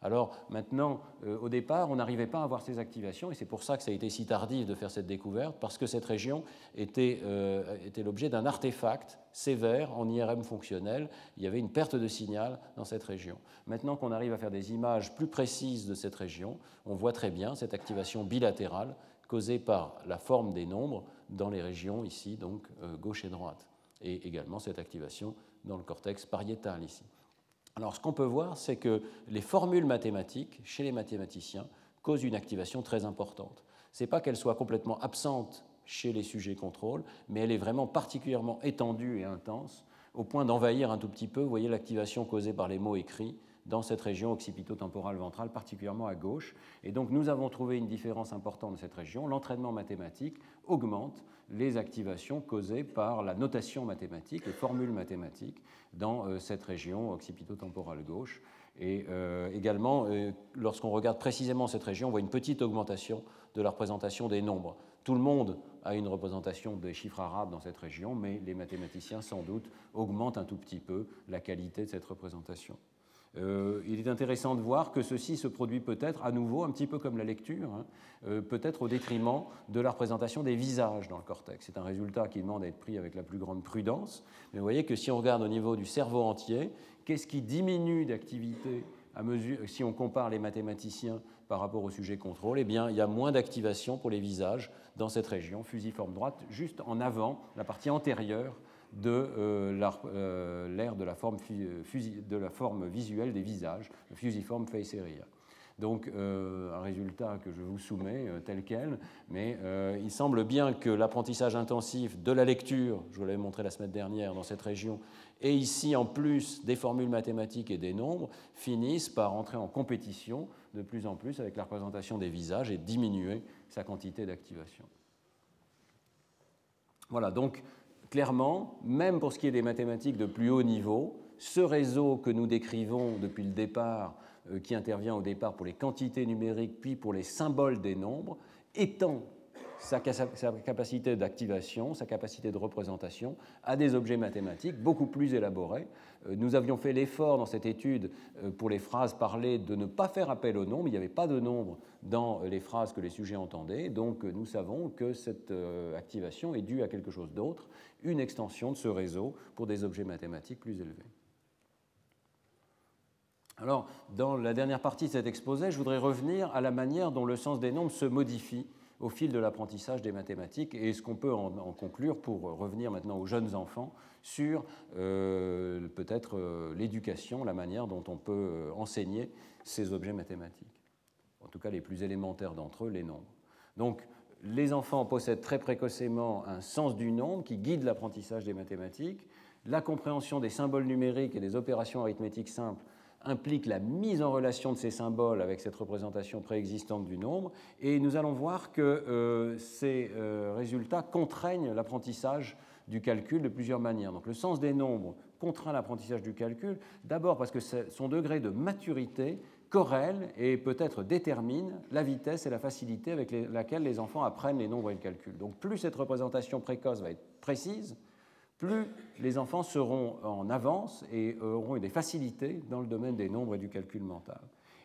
B: Alors maintenant, euh, au départ, on n'arrivait pas à avoir ces activations, et c'est pour ça que ça a été si tardif de faire cette découverte, parce que cette région était, euh, était l'objet d'un artefact sévère en IRM fonctionnel. Il y avait une perte de signal dans cette région. Maintenant qu'on arrive à faire des images plus précises de cette région, on voit très bien cette activation bilatérale causée par la forme des nombres dans les régions ici, donc euh, gauche et droite, et également cette activation dans le cortex pariétal ici. Alors ce qu'on peut voir, c'est que les formules mathématiques chez les mathématiciens causent une activation très importante. Ce n'est pas qu'elle soit complètement absente chez les sujets contrôle, mais elle est vraiment particulièrement étendue et intense, au point d'envahir un tout petit peu, vous voyez l'activation causée par les mots écrits, dans cette région occipito-temporale ventrale, particulièrement à gauche. Et donc nous avons trouvé une différence importante dans cette région. L'entraînement mathématique augmente les activations causées par la notation mathématique, les formules mathématiques dans euh, cette région occipito-temporale gauche. Et euh, également, euh, lorsqu'on regarde précisément cette région, on voit une petite augmentation de la représentation des nombres. Tout le monde a une représentation des chiffres arabes dans cette région, mais les mathématiciens, sans doute, augmentent un tout petit peu la qualité de cette représentation. Euh, il est intéressant de voir que ceci se produit peut-être à nouveau, un petit peu comme la lecture, hein, euh, peut-être au détriment de la représentation des visages dans le cortex. C'est un résultat qui demande à être pris avec la plus grande prudence. Mais vous voyez que si on regarde au niveau du cerveau entier, qu'est-ce qui diminue d'activité à mesure, si on compare les mathématiciens par rapport au sujet contrôle, eh bien, il y a moins d'activation pour les visages dans cette région, fusiforme droite, juste en avant, la partie antérieure de euh, euh, l'ère de, la forme de la forme visuelle des visages, le fusiforme face area. Donc euh, un résultat que je vous soumets tel quel, mais il semble bien que l'apprentissage intensif de la lecture, je vous l'avais montré la semaine dernière dans cette région, et ici en plus des formules mathématiques et des nombres, finissent par entrer en compétition de plus en plus avec la représentation des visages et diminuer sa quantité d'activation. Voilà, donc clairement, même pour ce qui est des mathématiques de plus haut niveau, ce réseau que nous décrivons depuis le départ, euh, qui intervient au départ pour les quantités numériques, puis pour les symboles des nombres, étend sa, capacité d'activation, sa capacité de représentation à des objets mathématiques beaucoup plus élaborés. Euh, nous avions fait l'effort dans cette étude euh, pour les phrases parlées de ne pas faire appel au nombre. Il n'y avait pas de nombre dans les phrases que les sujets entendaient. Donc nous savons que cette activation est due à quelque chose d'autre une extension de ce réseau pour des objets mathématiques plus élevés. Alors, dans la dernière partie de cet exposé, je voudrais revenir à la manière dont le sens des nombres se modifie au fil de l'apprentissage des mathématiques et ce qu'on peut en, conclure pour revenir maintenant aux jeunes enfants sur euh, peut-être euh, l'éducation, la manière dont on peut euh, enseigner ces objets mathématiques. En tout cas, les plus élémentaires d'entre eux, les nombres. Donc, les enfants possèdent très précocement un sens du nombre qui guide l'apprentissage des mathématiques. La compréhension des symboles numériques et des opérations arithmétiques simples implique la mise en relation de ces symboles avec cette représentation préexistante du nombre. Et nous allons voir que euh, ces euh, résultats contraignent l'apprentissage du calcul de plusieurs manières. Donc le sens des nombres contraint l'apprentissage du calcul, d'abord parce que son degré de maturité corrèle et peut-être détermine la vitesse et la facilité avec laquelle les enfants apprennent les nombres et le calcul. Donc plus cette représentation précoce va être précise, plus les enfants seront en avance et auront des facilités dans le domaine des nombres et du calcul mental.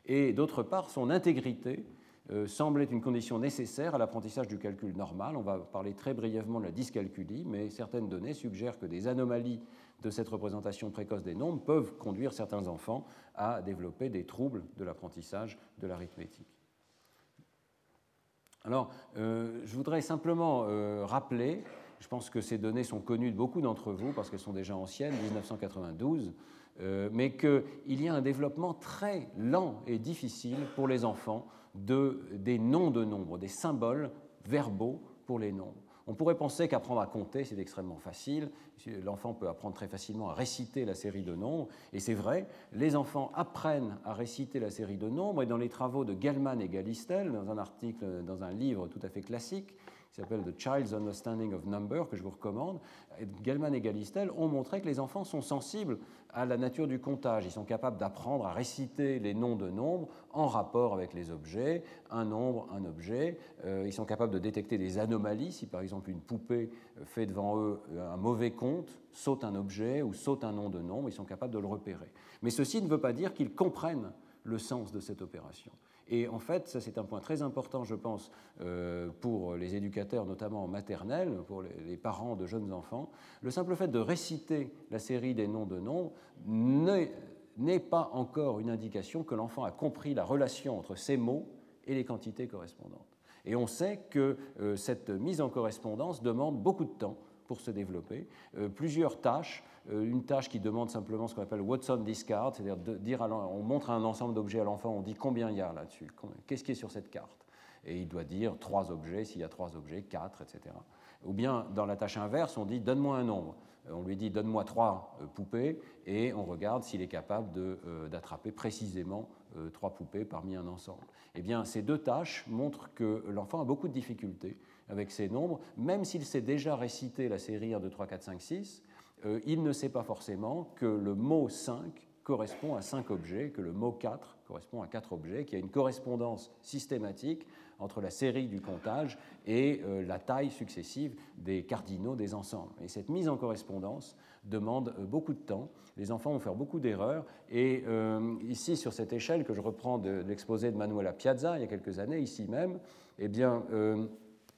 B: Et d'autre part, son intégrité euh, semble être une condition nécessaire à l'apprentissage du calcul normal. On va parler très brièvement de la dyscalculie, mais certaines données suggèrent que des anomalies de cette représentation précoce des nombres peuvent conduire certains enfants à développer des troubles de l'apprentissage de l'arithmétique. Alors, euh, je voudrais simplement euh, rappeler, je pense que ces données sont connues de beaucoup d'entre vous parce qu'elles sont déjà anciennes, 1992, euh, mais qu'il y a un développement très lent et difficile pour les enfants de, des noms de nombres, des symboles verbaux pour les nombres. On pourrait penser qu'apprendre à compter, c'est extrêmement facile. L'enfant peut apprendre très facilement à réciter la série de nombres. Et c'est vrai, les enfants apprennent à réciter la série de nombres. Et dans les travaux de Gellman et Galistel, dans un article, dans un livre tout à fait classique, qui s'appelle The Child's Understanding of Number, que je vous recommande, Gellman et Galistel ont montré que les enfants sont sensibles à la nature du comptage. Ils sont capables d'apprendre à réciter les noms de nombres en rapport avec les objets, un nombre, un objet. Euh, ils sont capables de détecter des anomalies. Si par exemple une poupée fait devant eux un mauvais compte, saute un objet ou saute un nom de nombre, ils sont capables de le repérer. Mais ceci ne veut pas dire qu'ils comprennent le sens de cette opération. Et en fait, ça c'est un point très important, je pense, euh, pour les éducateurs, notamment en maternelle, pour les parents de jeunes enfants. Le simple fait de réciter la série des noms de nombres n'est pas encore une indication que l'enfant a compris la relation entre ces mots et les quantités correspondantes. Et on sait que euh, cette mise en correspondance demande beaucoup de temps pour se développer. Euh, plusieurs tâches, euh, une tâche qui demande simplement ce qu'on appelle Watson discard, c'est-à-dire dire on montre un ensemble d'objets à l'enfant, on dit combien il y a là-dessus, qu'est-ce qui est sur cette carte et il doit dire trois objets, s'il y a trois objets, quatre, etc. Ou bien, dans la tâche inverse, on dit donne-moi un nombre. Euh, on lui dit donne-moi trois poupées et on regarde s'il est capable d'attraper précisément trois poupées parmi un ensemble. Eh bien, ces deux tâches montrent que l'enfant a beaucoup de difficultés avec ces nombres, même s'il sait déjà réciter la série 1, 2, 3, 4, 5, 6, il ne sait pas forcément que le mot 5 correspond à 5 objets, que le mot 4 correspond à 4 objets, qu'il y a une correspondance systématique entre la série du comptage et euh, la taille successive des cardinaux des ensembles. Et cette mise en correspondance demande euh, beaucoup de temps. Les enfants vont faire beaucoup d'erreurs. Et euh, ici, sur cette échelle que je reprends de, l'exposé de Manuela Piazza il y a quelques années, ici même, eh bien,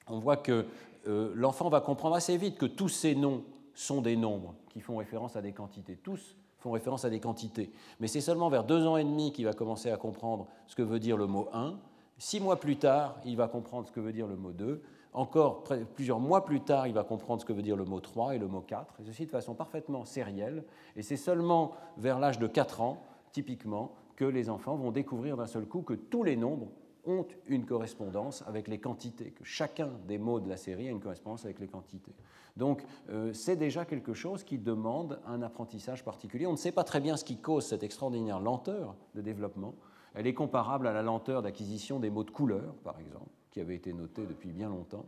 B: on voit que euh, l'enfant va comprendre assez vite que tous ces noms sont des nombres qui font référence à des quantités. Tous font référence à des quantités. Mais c'est seulement vers deux ans et demi qu'il va commencer à comprendre ce que veut dire le mot 1. Six mois plus tard, il va comprendre ce que veut dire le mot 2. Encore plusieurs mois plus tard, il va comprendre ce que veut dire le mot 3 et le mot 4, et ceci de façon parfaitement sérielle. Et c'est seulement vers l'âge de 4 ans, typiquement, que les enfants vont découvrir d'un seul coup que tous les nombres ont une correspondance avec les quantités, que chacun des mots de la série a une correspondance avec les quantités. Donc euh, c'est déjà quelque chose qui demande un apprentissage particulier. On ne sait pas très bien ce qui cause cette extraordinaire lenteur de développement. Elle est comparable à la lenteur d'acquisition des mots de couleur, par exemple, qui avait été notée depuis bien longtemps.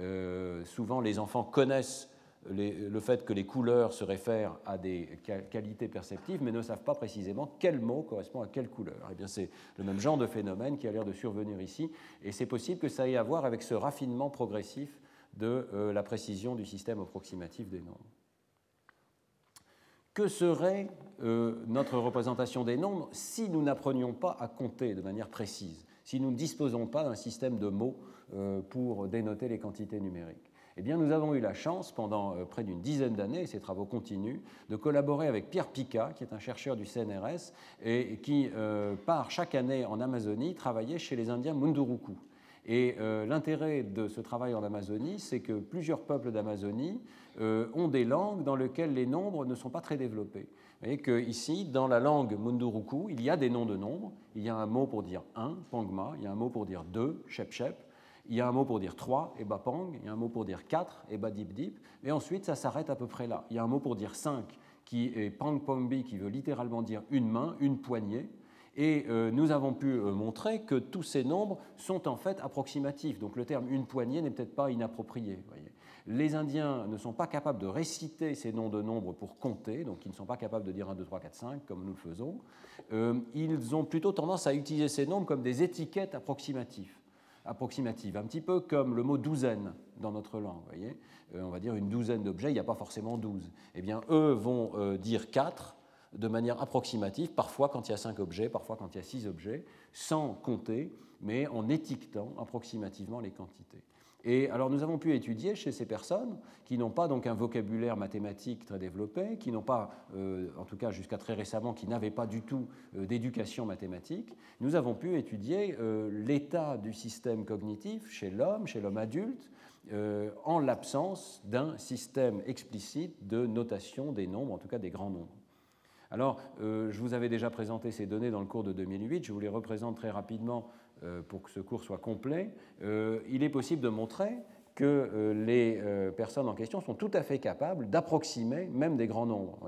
B: Euh, souvent, les enfants connaissent le fait que les couleurs se réfèrent à des qualités perceptives, mais ne savent pas précisément quel mot correspond à quelle couleur. Eh c'est le même genre de phénomène qui a l'air de survenir ici, et c'est possible que ça ait à voir avec ce raffinement progressif de euh, la précision du système approximatif des nombres. Que serait euh, notre représentation des nombres si nous n'apprenions pas à compter de manière précise, si nous ne disposons pas d'un système de mots euh, pour dénoter les quantités numériques? Eh bien, nous avons eu la chance, pendant euh, près d'une dizaine d'années, et ces travaux continuent, de collaborer avec Pierre Pica, qui est un chercheur du CNRS, et qui euh, part chaque année en Amazonie travailler chez les Indiens Munduruku. Et euh, l'intérêt de ce travail en Amazonie, c'est que plusieurs peuples d'Amazonie ont des langues dans lesquelles les nombres ne sont pas très développés. Vous voyez qu'ici, dans la langue Munduruku, il y a des noms de nombres. Il y a un mot pour dire 1, Pangma, il y a un mot pour dire 2, Shep Shep, il y a un mot pour dire 3, et Bapang, il y a un mot pour dire 4, et Dip Dip, et ensuite ça s'arrête à peu près là. Il y a un mot pour dire 5, qui est Pang Pombi, qui veut littéralement dire une main, une poignée, et euh, nous avons pu euh, montrer que tous ces nombres sont en fait approximatifs. Donc le terme une poignée n'est peut-être pas inapproprié. Les Indiens ne sont pas capables de réciter ces noms de nombres pour compter, donc ils ne sont pas capables de dire 1, 2, 3, 4, 5 comme nous le faisons. Euh, ils ont plutôt tendance à utiliser ces nombres comme des étiquettes approximatives approximative, un petit peu comme le mot douzaine dans notre langue. Voyez euh, on va dire une douzaine d'objets, il n'y a pas forcément douze. Eh bien, eux vont euh, dire quatre de manière approximative, parfois quand il y a cinq objets, parfois quand il y a six objets, sans compter, mais en étiquetant approximativement les quantités. Et alors nous avons pu étudier chez ces personnes qui n'ont pas donc un vocabulaire mathématique très développé, qui n'ont pas, euh, en tout cas jusqu'à très récemment, qui n'avaient pas du tout euh, d'éducation mathématique, nous avons pu étudier euh, l'état du système cognitif chez l'homme, chez l'homme adulte, en l'absence d'un système explicite de notation des nombres, en tout cas des grands nombres. Alors, je vous avais déjà présenté ces données dans le cours de 2008, je vous les représente très rapidement pour que ce cours soit complet, euh, il est possible de montrer que euh, les euh, personnes en question sont tout à fait capables d'approximer même des grands nombres.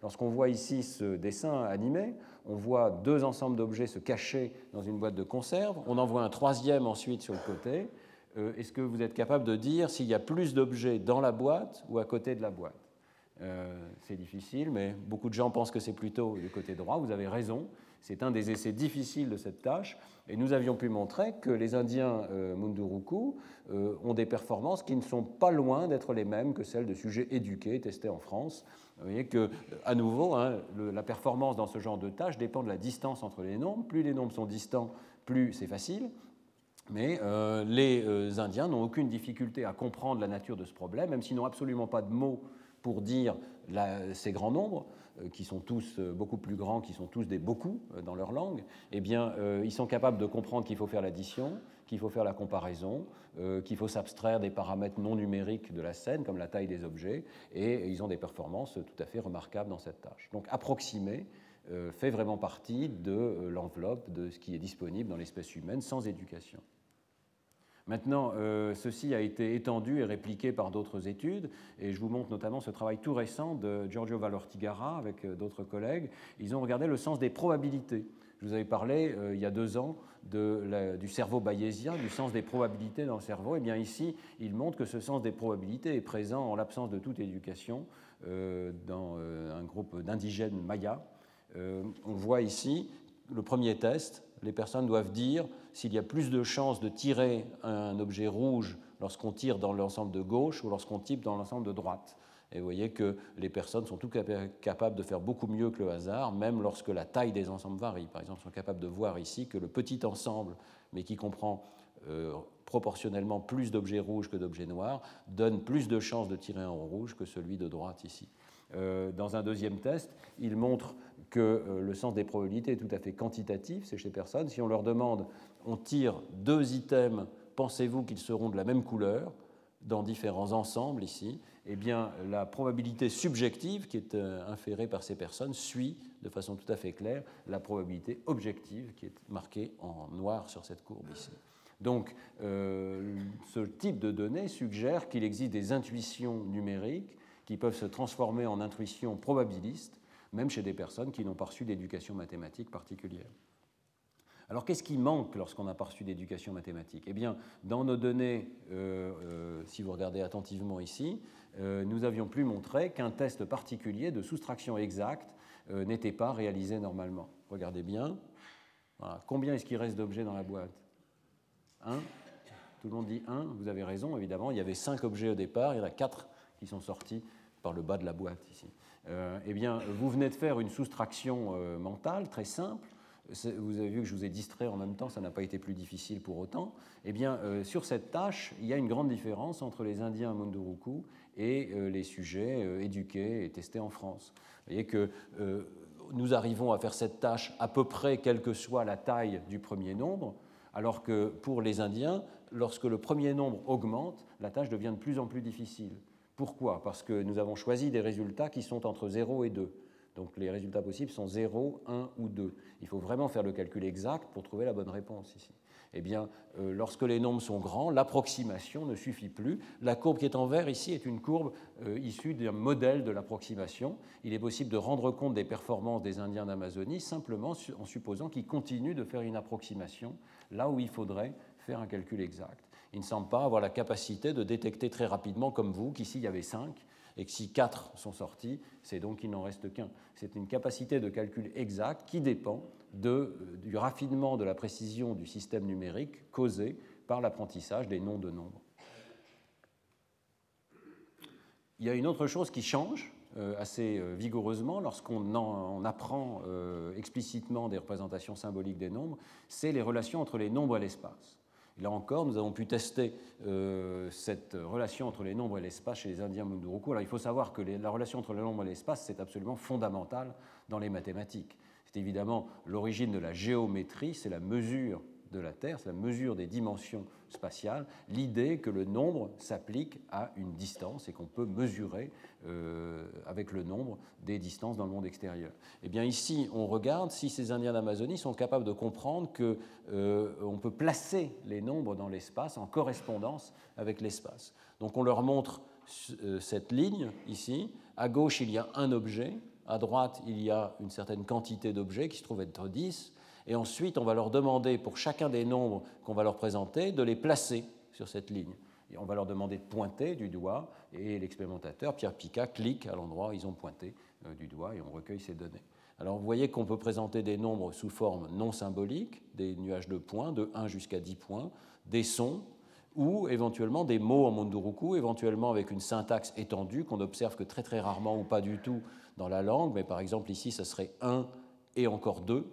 B: Lorsqu'on voit ici ce dessin animé, on voit deux ensembles d'objets se cacher dans une boîte de conserve, on en voit un troisième ensuite sur le côté. Euh, est-ce que vous êtes capable de dire s'il y a plus d'objets dans la boîte ou à côté de la boîte? C'est difficile, mais beaucoup de gens pensent que c'est plutôt du côté droit. Vous avez raison. C'est un des essais difficiles de cette tâche. Et nous avions pu montrer que les Indiens euh, Munduruku euh, ont des performances qui ne sont pas loin d'être les mêmes que celles de sujets éduqués testés en France. Vous voyez que, à nouveau, hein, la performance dans ce genre de tâche dépend de la distance entre les nombres. Plus les nombres sont distants, plus c'est facile. Mais euh, les Indiens n'ont aucune difficulté à comprendre la nature de ce problème, même s'ils n'ont absolument pas de mots pour dire ces grands nombres. Euh, qui sont tous euh, beaucoup plus grands, qui sont tous des beaucoup euh, dans leur langue, eh bien, ils sont capables de comprendre qu'il faut faire l'addition, qu'il faut faire la comparaison, qu'il faut s'abstraire des paramètres non numériques de la scène, comme la taille des objets, et ils ont des performances tout à fait remarquables dans cette tâche. Donc, approximer fait vraiment partie de l'enveloppe de ce qui est disponible dans l'espèce humaine sans éducation. Maintenant, euh, ceci a été étendu et répliqué par d'autres études, et je vous montre notamment ce travail tout récent de Giorgio Valortigara avec euh, d'autres collègues. Ils ont regardé le sens des probabilités. Je vous avais parlé euh, il y a deux ans du cerveau bayésien, du sens des probabilités dans le cerveau. Et eh bien ici, ils montrent que ce sens des probabilités est présent en l'absence de toute éducation dans un groupe d'indigènes mayas. on voit ici le premier test, les personnes doivent dire s'il y a plus de chances de tirer un objet rouge lorsqu'on tire dans l'ensemble de gauche ou lorsqu'on tire dans l'ensemble de droite. Et vous voyez que les personnes sont tout capables de faire beaucoup mieux que le hasard, même lorsque la taille des ensembles varie. Par exemple, sont capables de voir ici que le petit ensemble, mais qui comprend euh, proportionnellement plus d'objets rouges que d'objets noirs, donne plus de chances de tirer en rouge que celui de droite ici. Euh, dans un deuxième test, il montre que euh, le sens des probabilités est tout à fait quantitatif, c'est chez personne. Si on leur demande, on tire deux items, pensez-vous qu'ils seront de la même couleur dans différents ensembles ici Eh bien, la probabilité subjective qui est euh, inférée par ces personnes suit de façon tout à fait claire la probabilité objective qui est marquée en noir sur cette courbe ici. Donc, ce type de données suggère qu'il existe des intuitions numériques qui peuvent se transformer en intuitions probabilistes, même chez des personnes qui n'ont pas reçu d'éducation mathématique particulière. Alors qu'est-ce qui manque lorsqu'on n'a pas reçu d'éducation mathématique? Eh bien, dans nos données, euh, euh, si vous regardez attentivement ici, euh, nous avions pu montrer qu'un test particulier de soustraction exacte n'était pas réalisé normalement. Regardez bien. Combien est-ce qu'il reste d'objets dans la boîte? Un Tout le monde dit un. Vous avez raison, évidemment. Il y avait cinq objets au départ, il y en a quatre qui sont sortis par le bas de la boîte ici. Euh, eh bien, vous venez de faire une soustraction euh, mentale très simple. Vous avez vu que je vous ai distrait en même temps, ça n'a pas été plus difficile pour autant. Eh bien, euh, sur cette tâche, il y a une grande différence entre les Indiens Munduruku et les sujets éduqués et testés en France. Vous voyez que nous arrivons à faire cette tâche à peu près quelle que soit la taille du premier nombre, alors que pour les Indiens, lorsque le premier nombre augmente, la tâche devient de plus en plus difficile. Pourquoi? Parce que nous avons choisi des résultats qui sont entre 0 et 2. Donc les résultats possibles sont 0, 1 ou 2. Il faut vraiment faire le calcul exact pour trouver la bonne réponse ici. Eh bien, euh, lorsque les nombres sont grands, l'approximation ne suffit plus. La courbe qui est en vert ici est une courbe euh, issue d'un modèle de l'approximation. Il est possible de rendre compte des performances des Indiens d'Amazonie simplement en supposant qu'ils continuent de faire une approximation là où il faudrait faire un calcul exact il ne semble pas avoir la capacité de détecter très rapidement, comme vous, qu'ici il y avait 5 et que si 4 sont sortis, c'est donc qu'il n'en reste qu'un. C'est une capacité de calcul exact qui dépend de, du raffinement de la précision du système numérique causé par l'apprentissage des noms de nombres. Il y a une autre chose qui change euh, assez euh, vigoureusement lorsqu'on apprend euh, explicitement des représentations symboliques des nombres, c'est les relations entre les nombres et l'espace. Là encore, nous avons pu tester euh, cette relation entre les nombres et l'espace chez les Indiens Munduruku. Alors il faut savoir que la relation entre les nombres et l'espace, c'est absolument fondamental dans les mathématiques. C'est évidemment l'origine de la géométrie, c'est la mesure de la Terre, c'est la mesure des dimensions spatiales, l'idée que le nombre s'applique à une distance et qu'on peut mesurer euh, avec le nombre des distances dans le monde extérieur. Eh bien ici, on regarde si ces Indiens d'Amazonie sont capables de comprendre qu'on euh, peut placer les nombres dans l'espace en correspondance avec l'espace. Donc on leur montre euh, cette ligne ici. À gauche, il y a un objet. À droite, il y a une certaine quantité d'objets qui se trouve être 10. Et ensuite, on va leur demander, pour chacun des nombres qu'on va leur présenter, de les placer sur cette ligne. Et on va leur demander de pointer du doigt, et l'expérimentateur, Pierre Picard, clique à l'endroit où ils ont pointé euh, du doigt, et on recueille ces données. Alors vous voyez qu'on peut présenter des nombres sous forme non symbolique, des nuages de points, de 1 jusqu'à 10 points, des sons, ou éventuellement des mots en Munduruku, éventuellement avec une syntaxe étendue qu'on observe que très très rarement ou pas du tout dans la langue, mais par exemple ici, ça serait un et encore deux,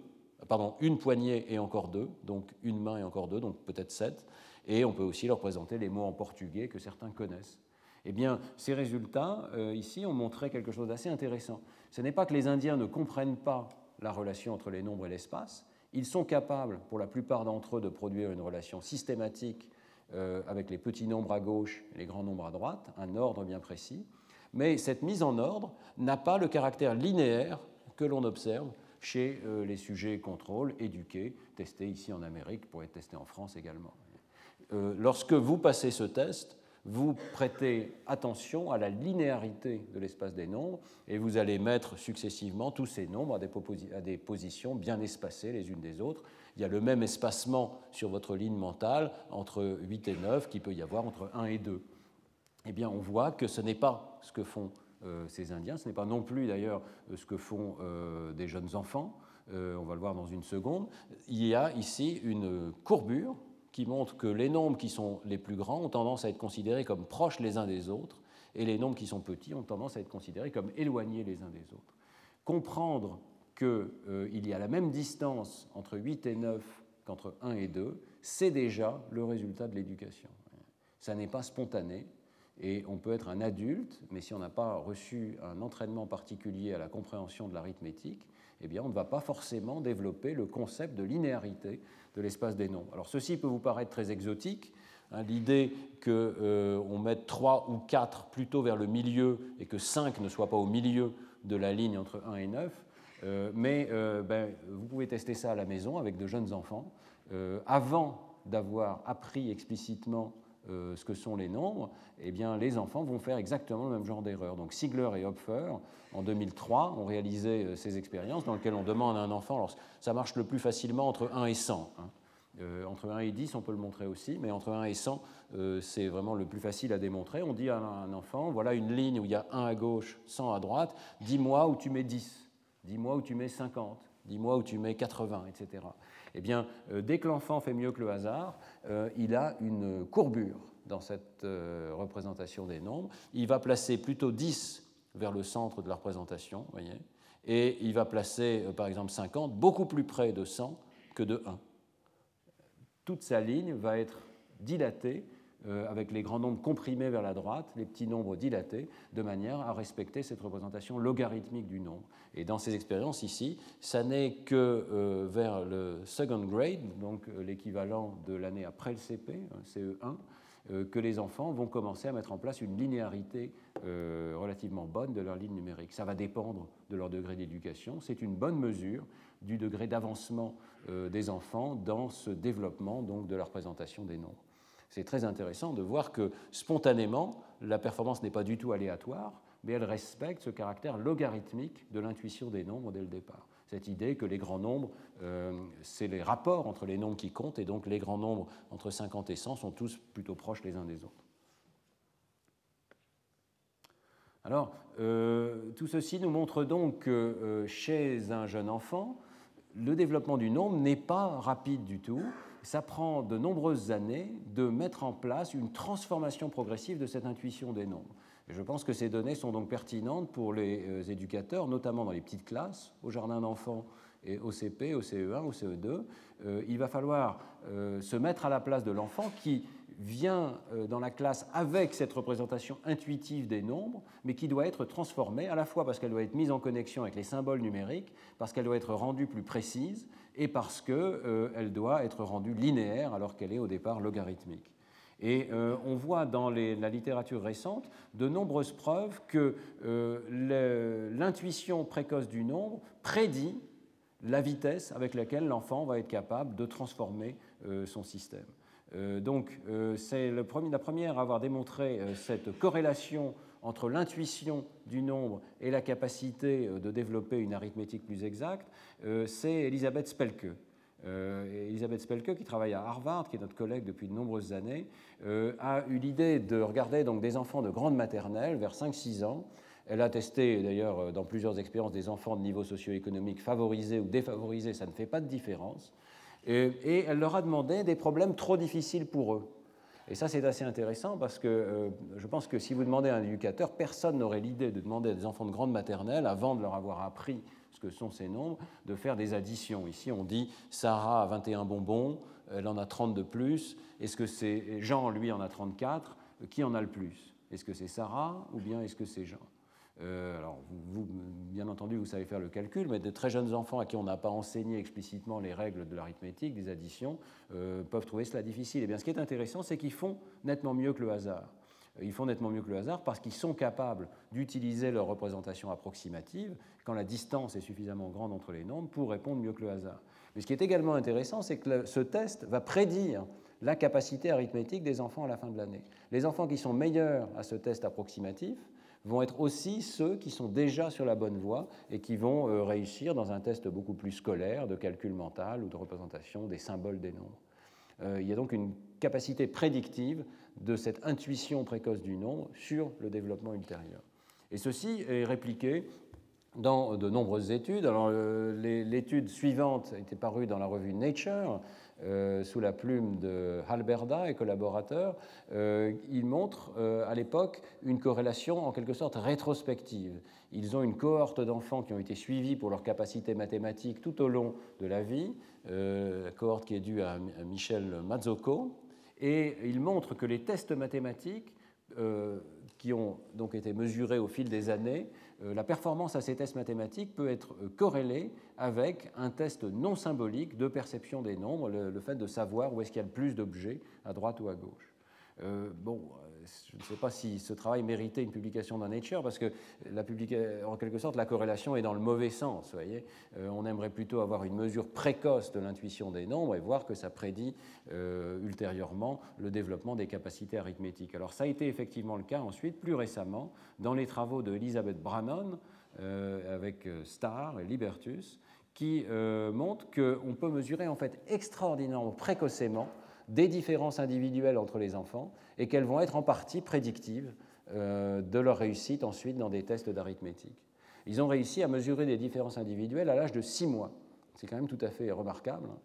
B: pardon, une poignée et encore deux, donc une main et encore deux, donc peut-être sept, et on peut aussi leur présenter les mots en portugais que certains connaissent. Eh bien, ces résultats, euh, ici, ont montré quelque chose d'assez intéressant. Ce n'est pas que les Indiens ne comprennent pas la relation entre les nombres et l'espace, ils sont capables, pour la plupart d'entre eux, de produire une relation systématique euh, avec les petits nombres à gauche et les grands nombres à droite, un ordre bien précis, mais cette mise en ordre n'a pas le caractère linéaire que l'on observe chez euh, les sujets contrôle éduqués, testés ici en Amérique, pour être testés en France également. Euh, lorsque vous passez ce test, vous prêtez attention à la linéarité de l'espace des nombres et vous allez mettre successivement tous ces nombres à des, positions bien espacées les unes des autres. Il y a le même espacement sur votre ligne mentale entre 8 et 9 qu'il peut y avoir entre 1 et 2. Eh bien, on voit que ce n'est pas ce que font ces Indiens, ce n'est pas non plus d'ailleurs ce que font euh, des jeunes enfants, euh, on va le voir dans une seconde. Il y a ici une courbure qui montre que les nombres qui sont les plus grands ont tendance à être considérés comme proches les uns des autres, et les nombres qui sont petits ont tendance à être considérés comme éloignés les uns des autres. Comprendre qu'il euh, y a la même distance entre 8 et 9 qu'entre 1 et 2, c'est déjà le résultat de l'éducation. Ça n'est pas spontané, et on peut être un adulte, mais si on n'a pas reçu un entraînement particulier à la compréhension de l'arithmétique, eh bien, on ne va pas forcément développer le concept de linéarité de l'espace des nombres. Alors ceci peut vous paraître très exotique. Hein, l'idée qu'on euh, mette 3 ou 4 plutôt vers le milieu et que 5 ne soit pas au milieu de la ligne entre 1 et 9. Euh, mais euh, ben, vous pouvez tester ça à la maison avec de jeunes enfants. avant d'avoir appris explicitement ce que sont les nombres, eh bien, les enfants vont faire exactement le même genre d'erreur. Donc Sigler et Hopfer, en 2003, ont réalisé ces expériences dans lesquelles on demande à un enfant, ça marche le plus facilement entre 1 et 100. Euh, entre 1 et 10, on peut le montrer aussi, mais entre 1 et 100, euh, c'est vraiment le plus facile à démontrer. On dit à un enfant, voilà une ligne où il y a 1 à gauche, 100 à droite, dis-moi où tu mets 10, dis-moi où tu mets 50, dis-moi où tu mets 80, etc. Eh bien, euh, dès que l'enfant fait mieux que le hasard, il a une courbure dans cette représentation des nombres. Il va placer plutôt 10 vers le centre de la représentation, voyez, et il va placer, par exemple, 50 beaucoup plus près de 100 que de 1 toute sa ligne va être dilatée euh, avec les grands nombres comprimés vers la droite, les petits nombres dilatés, de manière à respecter cette représentation logarithmique du nombre. Et dans ces expériences ici, ça n'est que euh, vers le second grade, donc euh, l'équivalent de l'année après le CP, CE1, que les enfants vont commencer à mettre en place une linéarité relativement bonne de leur ligne numérique. Ça va dépendre de leur degré d'éducation. C'est une bonne mesure du degré d'avancement euh, des enfants dans ce développement donc, de la représentation des nombres. C'est très intéressant de voir que spontanément, la performance n'est pas du tout aléatoire, mais elle respecte ce caractère logarithmique de l'intuition des nombres dès le départ. Cette idée que les grands nombres, euh, c'est les rapports entre les nombres qui comptent, et donc les grands nombres entre 50 et 100 sont tous plutôt proches les uns des autres. Alors, euh, tout ceci nous montre donc que chez un jeune enfant, le développement du nombre n'est pas rapide du tout. Ça prend de nombreuses années de mettre en place une transformation progressive de cette intuition des nombres. je pense que ces données sont donc pertinentes pour les euh, éducateurs, notamment dans les petites classes, au jardin d'enfants et au CP, au CE1, au CE2. Euh, il va falloir euh, se mettre à la place de l'enfant qui vient dans la classe avec cette représentation intuitive des nombres, mais qui doit être transformée à la fois parce qu'elle doit être mise en connexion avec les symboles numériques, parce qu'elle doit être rendue plus précise et parce qu'elle euh, doit être rendue linéaire alors qu'elle est au départ logarithmique. Et euh, on voit dans la littérature récente de nombreuses preuves que l'intuition précoce du nombre prédit la vitesse avec laquelle l'enfant va être capable de transformer son système. Euh, donc, euh, c'est la première à avoir démontré euh, cette corrélation entre l'intuition du nombre et la capacité de développer une arithmétique plus exacte, c'est Elisabeth Spelke. Elisabeth Spelke, qui travaille à Harvard, qui est notre collègue depuis de nombreuses années, a eu l'idée de regarder donc, des enfants de grande maternelle, vers 5-6 ans. Elle a testé d'ailleurs dans plusieurs expériences des enfants de niveau socio-économique favorisés ou défavorisés, ça ne fait pas de différence et elle leur a demandé des problèmes trop difficiles pour eux. Et ça, c'est assez intéressant parce que euh, je pense que si vous demandez à un éducateur, personne n'aurait l'idée de demander à des enfants de grande maternelle, avant de leur avoir appris ce que sont ces nombres, de faire des additions. Ici, on dit Sarah a 21 bonbons, elle en a 30 de plus. Est-ce que c'est Jean, lui, en a 34 Qui en a le plus? Est-ce que c'est Sarah ou bien est-ce que c'est Jean? Euh, alors, bien entendu, vous savez faire le calcul, mais de très jeunes enfants à qui on n'a pas enseigné explicitement les règles de l'arithmétique, des additions, euh, peuvent trouver cela difficile. Et eh bien, ce qui est intéressant, c'est qu'ils font nettement mieux que le hasard. Euh, ils font nettement mieux que le hasard parce qu'ils sont capables d'utiliser leur représentation approximative quand la distance est suffisamment grande entre les nombres pour répondre mieux que le hasard. Mais ce qui est également intéressant, c'est que ce test va prédire la capacité arithmétique des enfants à la fin de l'année. Les enfants qui sont meilleurs à ce test approximatif vont être aussi ceux qui sont déjà sur la bonne voie et qui vont euh, réussir dans un test beaucoup plus scolaire de calcul mental ou de représentation des symboles des nombres. Euh, il y a donc une capacité prédictive de cette intuition précoce du nombre sur le développement ultérieur. Et ceci est répliqué dans de nombreuses études. Alors, euh, l'étude suivante été parue dans la revue Nature, euh, sous la plume de Halberda et collaborateurs. Euh, il montre à l'époque une corrélation en quelque sorte rétrospective. Ils ont une cohorte d'enfants qui ont été suivis pour leur capacité mathématique tout au long de la vie, la cohorte qui est due à, à Michel Mazzocco, et ils montrent que les tests mathématiques qui ont donc été mesurés au fil des années euh, la performance à ces tests mathématiques peut être euh, corrélée avec un test non symbolique de perception des nombres, le, fait de savoir où est-ce qu'il y a le plus d'objets, à droite ou à gauche. Euh, bon, je ne sais pas si ce travail méritait une publication dans Nature, parce que en quelque sorte, la corrélation est dans le mauvais sens. Voyez euh, on aimerait plutôt avoir une mesure précoce de l'intuition des nombres et voir que ça prédit euh, ultérieurement le développement des capacités arithmétiques. Alors ça a été effectivement le cas ensuite, plus récemment, dans les travaux de Elizabeth Brannon euh, avec Starr et Libertus, qui montrent qu'on peut mesurer en fait extraordinairement précocement des différences individuelles entre les enfants et qu'elles vont être en partie prédictives euh, de leur réussite ensuite dans des tests d'arithmétique. Ils ont réussi à mesurer des différences individuelles à l'âge de 6 mois. C'est quand même tout à fait remarquable. Hein.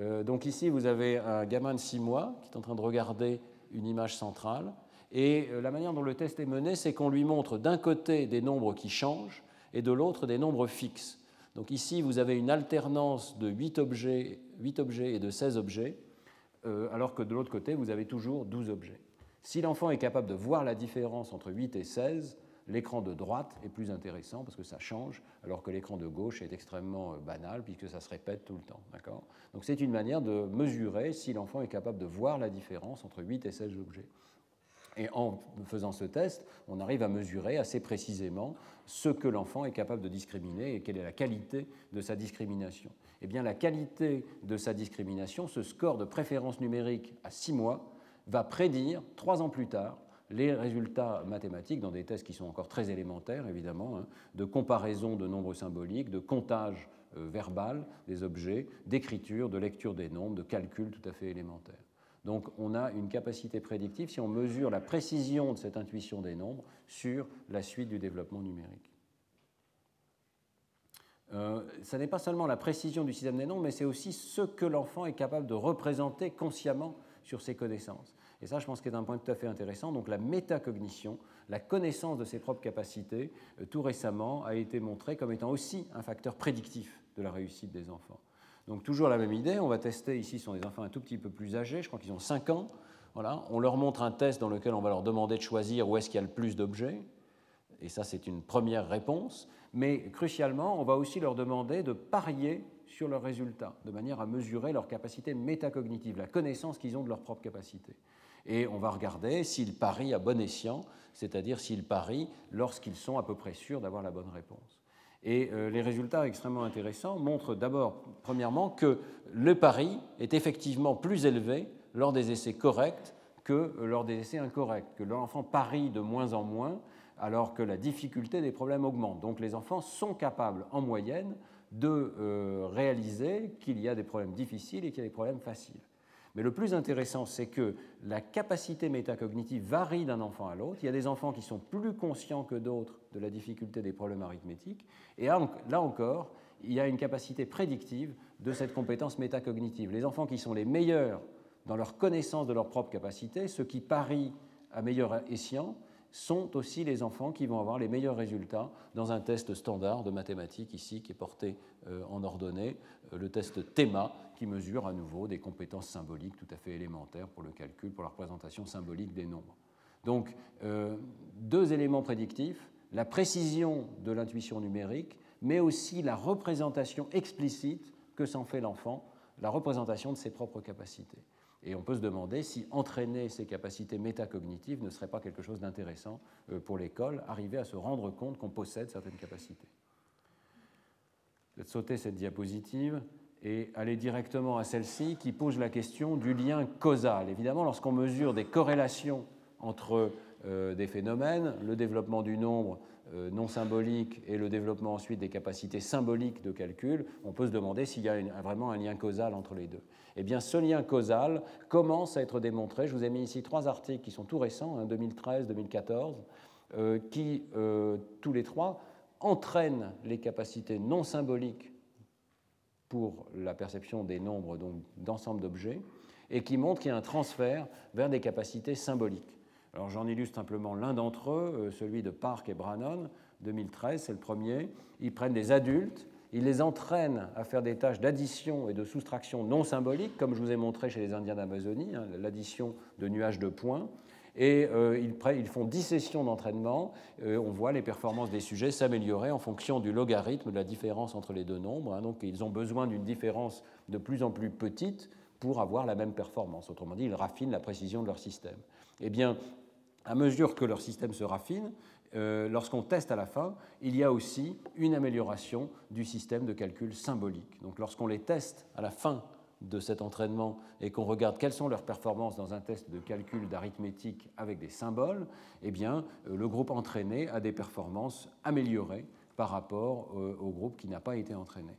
B: Euh, donc ici, vous avez un gamin de 6 mois qui est en train de regarder une image centrale. Et euh, la manière dont le test est mené, c'est qu'on lui montre d'un côté des nombres qui changent et de l'autre des nombres fixes. Donc ici, vous avez une alternance de 8 objets, 8 objets et de 16 objets. Euh, alors que de l'autre côté, vous avez toujours 12 objets. Si l'enfant est capable de voir la différence entre 8 et 16, l'écran de droite est plus intéressant parce que ça change, alors que l'écran de gauche est extrêmement euh, banal puisque ça se répète tout le temps. Donc c'est une manière de mesurer si l'enfant est capable de voir la différence entre 8 et 16 objets. Et en faisant ce test, on arrive à mesurer assez précisément ce que l'enfant est capable de discriminer et quelle est la qualité de sa discrimination. Eh bien, la qualité de sa discrimination, ce score de préférence numérique à 6 mois, va prédire, trois ans plus tard, les résultats mathématiques dans des tests qui sont encore très élémentaires, évidemment, hein, de comparaison de nombres symboliques, de comptage euh, verbal des objets, d'écriture, de lecture des nombres, de calcul tout à fait élémentaire. Donc on a une capacité prédictive si on mesure la précision de cette intuition des nombres sur la suite du développement numérique. Euh, ce n'est pas seulement la précision du système des nombres, mais c'est aussi ce que l'enfant est capable de représenter consciemment sur ses connaissances. Et ça, je pense qu'il est un point tout à fait intéressant. Donc la métacognition, la connaissance de ses propres capacités, euh, tout récemment, a été montrée comme étant aussi un facteur prédictif de la réussite des enfants. Donc toujours la même idée, on va tester, ici ce sont des enfants un tout petit peu plus âgés, je crois qu'ils ont 5 ans, Voilà, on leur montre un test dans lequel on va leur demander de choisir où est-ce qu'il y a le plus d'objets, et ça c'est une première réponse, mais crucialement, on va aussi leur demander de parier sur leurs résultats, de manière à mesurer leur capacité métacognitive, la connaissance qu'ils ont de leur propre capacité. Et on va regarder s'ils parient à bon escient, c'est-à-dire s'ils parient lorsqu'ils sont à peu près sûrs d'avoir la bonne réponse. Et euh, les résultats extrêmement intéressants montrent d'abord, premièrement, que le pari est effectivement plus élevé lors des essais corrects que lors des essais incorrects, que l'enfant parie de moins en moins alors que la difficulté des problèmes augmente. Donc les enfants sont capables, en moyenne, de euh, réaliser qu'il y a des problèmes difficiles et qu'il y a des problèmes faciles. Mais le plus intéressant, c'est que la capacité métacognitive varie d'un enfant à l'autre. Il y a des enfants qui sont plus conscients que d'autres de la difficulté des problèmes arithmétiques. Et là encore, il y a une capacité prédictive de cette compétence métacognitive. Les enfants qui sont les meilleurs dans leur connaissance de leur propre capacité, ceux qui parient à meilleur escient, sont aussi les enfants qui vont avoir les meilleurs résultats dans un test standard de mathématiques ici qui est porté euh, en ordonnée, euh, le test TEMA qui mesure à nouveau des compétences symboliques tout à fait élémentaires pour le calcul, pour la représentation symbolique des nombres. Donc euh, deux éléments prédictifs, la précision de l'intuition numérique, mais aussi la représentation explicite que s'en fait l'enfant, la représentation de ses propres capacités. Et on peut se demander si entraîner ces capacités métacognitives ne serait pas quelque chose d'intéressant euh, pour l'école, arriver à se rendre compte qu'on possède certaines capacités. Je vais sauter cette diapositive et aller directement à celle-ci qui pose la question du lien causal. Évidemment, lorsqu'on mesure des corrélations entre des phénomènes, le développement du nombre euh, non symbolique et le développement ensuite des capacités symboliques de calcul, on peut se demander s'il y a vraiment un lien causal entre les deux. Eh bien, ce lien causal commence à être démontré. Je vous ai mis ici trois articles qui sont tout récents, 2013, hein, 2014, euh, qui, euh, tous les trois, entraînent les capacités non symboliques pour la perception des nombres d'ensemble d'objets et qui montrent qu'il y a un transfert vers des capacités symboliques. Alors j'en illustre simplement l'un d'entre eux, euh, celui de Park et Brannon, 2013, c'est le premier. Ils prennent des adultes, ils les entraînent à faire des tâches d'addition et de soustraction non symboliques, comme je vous ai montré chez les Indiens d'Amazonie, hein, l'addition de nuages de points. Et euh, ils, font 10 sessions d'entraînement. Euh, on voit les performances des sujets s'améliorer en fonction du logarithme de la différence entre les deux nombres. Hein. donc ils ont besoin d'une différence de plus en plus petite pour avoir la même performance. Autrement dit, ils raffinent la précision de leur système. Eh bien, à mesure que leur système se raffine, euh, lorsqu'on teste à la fin, il y a aussi une amélioration du système de calcul symbolique. Donc lorsqu'on les teste à la fin de cet entraînement et qu'on regarde quelles sont leurs performances dans un test de calcul d'arithmétique avec des symboles, eh bien, euh, le groupe entraîné a des performances améliorées par rapport euh, au groupe qui n'a pas été entraîné.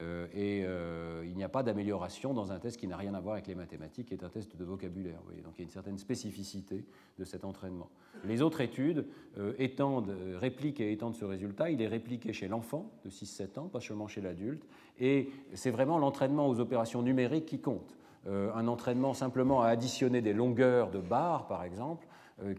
B: Euh, et euh, il n'y a pas d'amélioration dans un test qui n'a rien à voir avec les mathématiques, qui est un test de vocabulaire. Donc il y a une certaine spécificité de cet entraînement. Les autres études euh, étendent, répliquent et étendent ce résultat. Il est répliqué chez l'enfant de 6-7 ans, pas seulement chez l'adulte. Et c'est vraiment l'entraînement aux opérations numériques qui compte. un entraînement simplement à additionner des longueurs de barres, par exemple,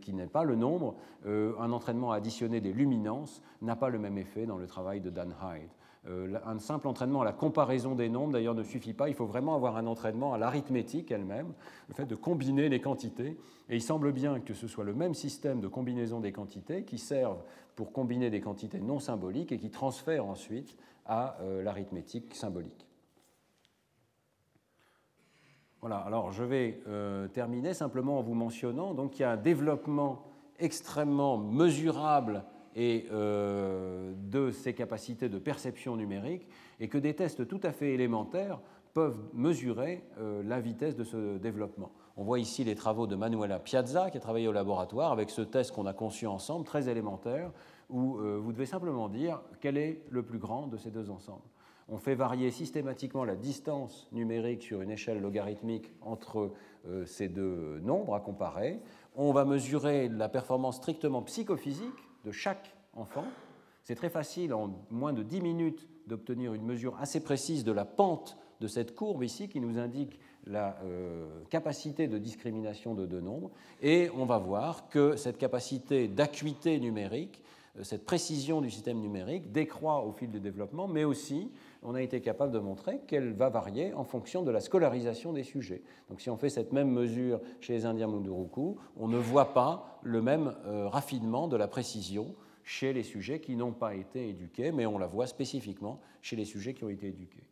B: qui n'est pas le nombre, un entraînement à additionner des luminances n'a pas le même effet dans le travail de Dan Hyde. Euh, un simple entraînement à la comparaison des nombres, d'ailleurs, ne suffit pas. Il faut vraiment avoir un entraînement à l'arithmétique elle-même, le fait de combiner les quantités. Et il semble bien que ce soit le même système de combinaison des quantités qui serve pour combiner des quantités non symboliques et qui transfère ensuite à euh, l'arithmétique symbolique. Voilà, alors je vais euh, terminer simplement en vous mentionnant qu'il y a un développement extrêmement mesurable et euh, de ses capacités de perception numérique, et que des tests tout à fait élémentaires peuvent mesurer euh, la vitesse de ce développement. On voit ici les travaux de Manuela Piazza, qui a travaillé au laboratoire, avec ce test qu'on a conçu ensemble, très élémentaire, où euh, vous devez simplement dire quel est le plus grand de ces deux ensembles. On fait varier systématiquement la distance numérique sur une échelle logarithmique entre ces deux nombres à comparer. On va mesurer la performance strictement psychophysique de chaque enfant. C'est très facile, en moins de 10 minutes, d'obtenir une mesure assez précise de la pente de cette courbe ici qui nous indique la euh, capacité de discrimination de deux nombres. Et on va voir que cette capacité d'acuité numérique, euh, cette précision du système numérique décroît au fil du développement, mais aussi on a été capable de montrer qu'elle va varier en fonction de la scolarisation des sujets. Donc si on fait cette même mesure chez les Indiens Munduruku, on ne voit pas le même euh, raffinement de la précision chez les sujets qui n'ont pas été éduqués, mais on la voit spécifiquement chez les sujets qui ont été éduqués.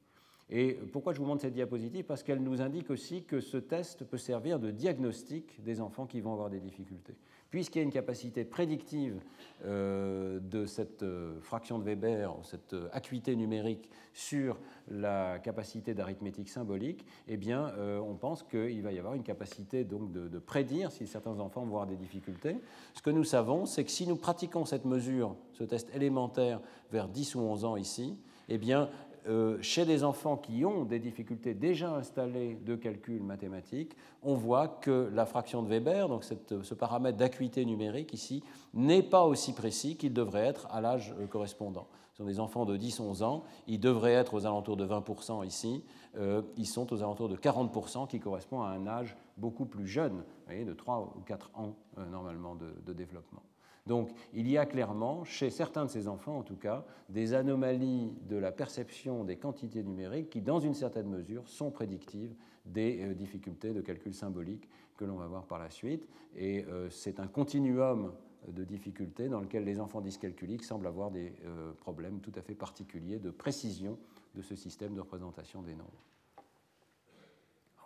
B: Et pourquoi je vous montre cette diapositive? Parce qu'elle nous indique aussi que ce test peut servir de diagnostic des enfants qui vont avoir des difficultés puisqu'il y a une capacité prédictive euh, de cette euh, fraction de Weber, cette euh, acuité numérique sur la capacité d'arithmétique symbolique, eh on pense qu'il va y avoir une capacité de, prédire si certains enfants vont avoir des difficultés. Ce que nous savons, c'est que si nous pratiquons cette mesure, ce test élémentaire, vers 10 ou 11 ans ici, eh bien, euh, chez des enfants qui ont des difficultés déjà installées de calcul mathématique, on voit que la fraction de Weber, donc ce paramètre d'acuité numérique ici, n'est pas aussi précis qu'il devrait être à l'âge euh, correspondant. Ce sont des enfants de 10-11 ans, ils devraient être aux alentours de 20% ici, euh, ils sont aux alentours de 40% qui correspond à un âge beaucoup plus jeune, de 3 ou 4 ans normalement de développement. Donc il y a clairement, chez certains de ces enfants en tout cas, des anomalies de la perception des quantités numériques qui, dans une certaine mesure, sont prédictives des euh, difficultés de calcul symbolique que l'on va voir par la suite. Et euh, c'est un continuum de difficultés dans lequel les enfants dyscalculiques semblent avoir des euh, problèmes tout à fait particuliers de précision de ce système de représentation des nombres.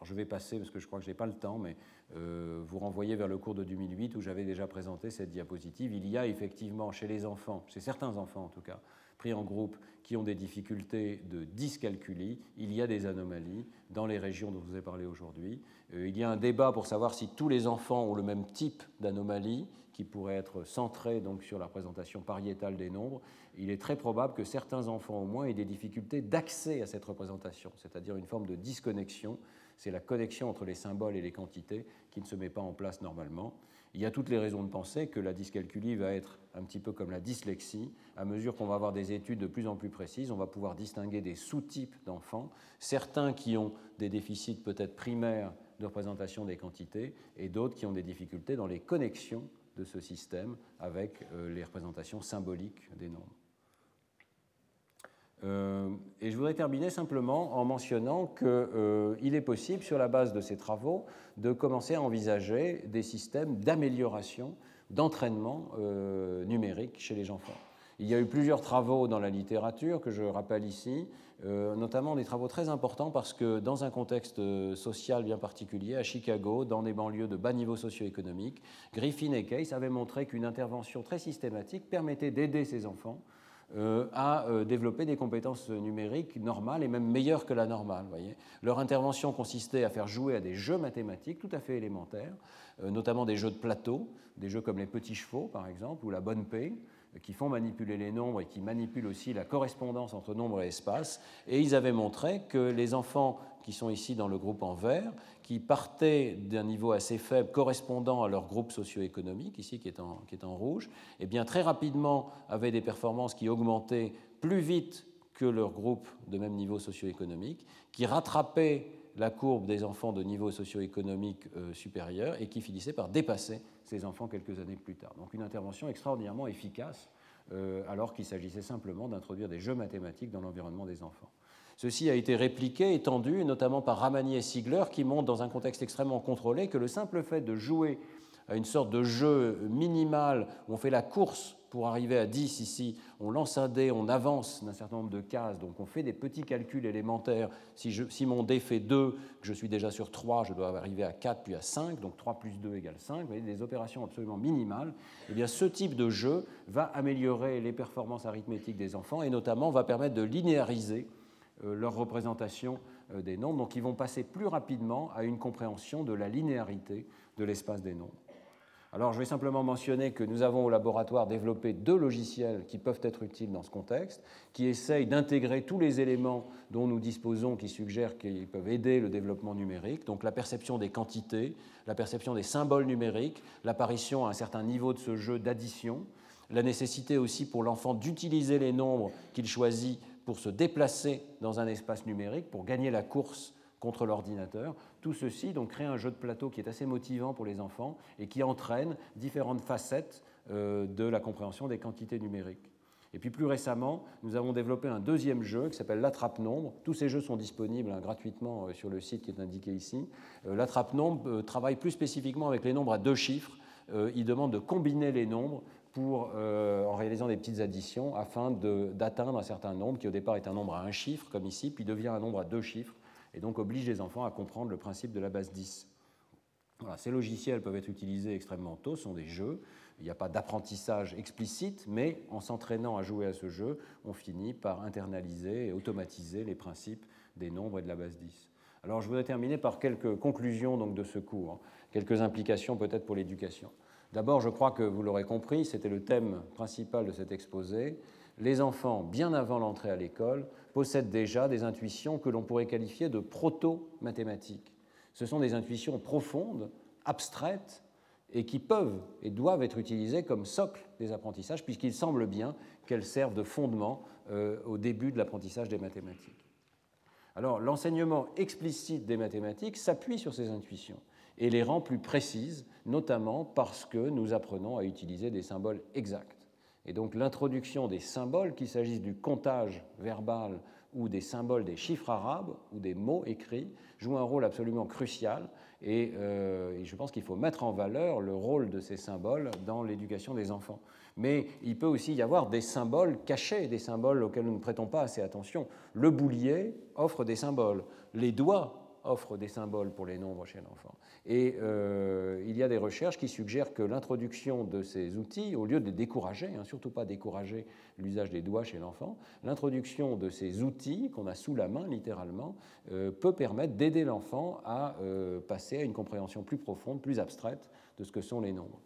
B: Je vais passer, parce que je crois que je n'ai pas le temps, mais euh, vous renvoyez vers le cours de 2008 où j'avais déjà présenté cette diapositive. Il y a effectivement chez les enfants, chez certains enfants en tout cas, pris en groupe qui ont des difficultés de dyscalculie, il y a des anomalies dans les régions dont je vous ai parlé aujourd'hui. Euh, il y a un débat pour savoir si tous les enfants ont le même type d'anomalie qui pourrait être centré donc sur la représentation pariétale des nombres. Il est très probable que certains enfants au moins aient des difficultés d'accès à cette représentation, c'est-à-dire une forme de disconnexion c'est la connexion entre les symboles et les quantités qui ne se met pas en place normalement. Il y a toutes les raisons de penser que la dyscalculie va être un petit peu comme la dyslexie. À mesure qu'on va avoir des études de plus en plus précises, on va pouvoir distinguer des sous-types d'enfants, certains qui ont des déficits peut-être primaires de représentation des quantités et d'autres qui ont des difficultés dans les connexions de ce système avec euh, les représentations symboliques des nombres. Euh, et je voudrais terminer simplement en mentionnant qu'il euh, est possible, sur la base de ces travaux, de commencer à envisager des systèmes d'amélioration, d'entraînement euh, numérique chez les enfants. Il y a eu plusieurs travaux dans la littérature que je rappelle ici, notamment des travaux très importants parce que dans un contexte social bien particulier, à Chicago, dans des banlieues de bas niveau socio-économique, Griffin et Case avaient montré qu'une intervention très systématique permettait d'aider ces enfants à euh, développer des compétences numériques normales et même meilleures que la normale. Voyez. Leur intervention consistait à faire jouer à des jeux mathématiques tout à fait élémentaires, euh, notamment des jeux de plateau, des jeux comme les petits chevaux par exemple, ou la bonne paix, qui font manipuler les nombres et qui manipulent aussi la correspondance entre nombre et espace. Et ils avaient montré que les enfants qui sont ici dans le groupe en vert, qui partaient d'un niveau assez faible correspondant à leur groupe socio-économique, ici qui est, en, rouge, eh bien très rapidement avaient des performances qui augmentaient plus vite que leur groupe de même niveau socio-économique, qui rattrapaient la courbe des enfants de niveau socio-économique euh, supérieur et qui finissaient par dépasser ces enfants quelques années plus tard. Donc une intervention extraordinairement efficace euh, alors qu'il s'agissait simplement d'introduire des jeux mathématiques dans l'environnement des enfants. Ceci a été répliqué, étendu, notamment par Ramani et Sigler, qui montrent dans un contexte extrêmement contrôlé que le simple fait de jouer à une sorte de jeu minimal où on fait la course pour arriver à 10 ici, on lance un dé, on avance d'un certain nombre de cases, donc on fait des petits calculs élémentaires. Si, mon dé fait 2, que je suis déjà sur 3, je dois arriver à 4 puis à 5, donc 3 plus 2 égale 5, vous voyez, des opérations absolument minimales. Eh bien, ce type de jeu va améliorer les performances arithmétiques des enfants et notamment va permettre de linéariser leur représentation euh, des nombres, donc ils vont passer plus rapidement à une compréhension de la linéarité de l'espace des nombres. Alors je vais simplement mentionner que nous avons au laboratoire développé deux logiciels qui peuvent être utiles dans ce contexte, qui essayent d'intégrer tous les éléments dont nous disposons, qui suggèrent qu'ils peuvent aider le développement numérique, donc la perception des quantités, la perception des symboles numériques, l'apparition à un certain niveau de ce jeu d'addition, la nécessité aussi pour l'enfant d'utiliser les nombres qu'il choisit pour se déplacer dans un espace numérique, pour gagner la course contre l'ordinateur. Tout ceci donc crée un jeu de plateau qui est assez motivant pour les enfants et qui entraîne différentes facettes euh, de la compréhension des quantités numériques. Et puis plus récemment, nous avons développé un deuxième jeu qui s'appelle l'attrape-nombre. Tous ces jeux sont disponibles hein, gratuitement euh, sur le site qui est indiqué ici. Euh, l'attrape-nombre travaille plus spécifiquement avec les nombres à deux chiffres. il demande de combiner les nombres pour, en réalisant des petites additions afin d'atteindre un certain nombre qui au départ est un nombre à un chiffre, comme ici, puis devient un nombre à deux chiffres, et donc oblige les enfants à comprendre le principe de la base 10. ces logiciels peuvent être utilisés extrêmement tôt, ce sont des jeux. Il n'y a pas d'apprentissage explicite, mais en s'entraînant à jouer à ce jeu, on finit par internaliser et automatiser les principes des nombres et de la base 10. Alors je voudrais terminer par quelques conclusions donc, de ce cours, hein. quelques implications peut-être pour l'éducation. D'abord, je crois que vous l'aurez compris, c'était le thème principal de cet exposé. Les enfants, bien avant l'entrée à l'école, possèdent déjà des intuitions que l'on pourrait qualifier de proto-mathématiques. Ce sont des intuitions profondes, abstraites, et qui peuvent et doivent être utilisées comme socle des apprentissages, puisqu'il semble bien qu'elles servent de fondement euh, au début de l'apprentissage des mathématiques. Alors, l'enseignement explicite des mathématiques s'appuie sur ces intuitions et les rend plus précises, notamment parce que nous apprenons à utiliser des symboles exacts. Et donc l'introduction des symboles, qu'il s'agisse du comptage verbal ou des symboles des chiffres arabes ou des mots écrits, joue un rôle absolument crucial euh, et, je pense qu'il faut mettre en valeur le rôle de ces symboles dans l'éducation des enfants. Mais il peut aussi y avoir des symboles cachés, des symboles auxquels nous ne prêtons pas assez attention. Le boulier offre des symboles, les doigts offre des symboles pour les nombres chez l'enfant. Et euh, il y a des recherches qui suggèrent que l'introduction de ces outils, au lieu de décourager, hein, surtout pas décourager l'usage des doigts chez l'enfant, l'introduction de ces outils qu'on a sous la main littéralement euh, peut permettre d'aider l'enfant à euh, passer à une compréhension plus profonde, plus abstraite de ce que sont les nombres.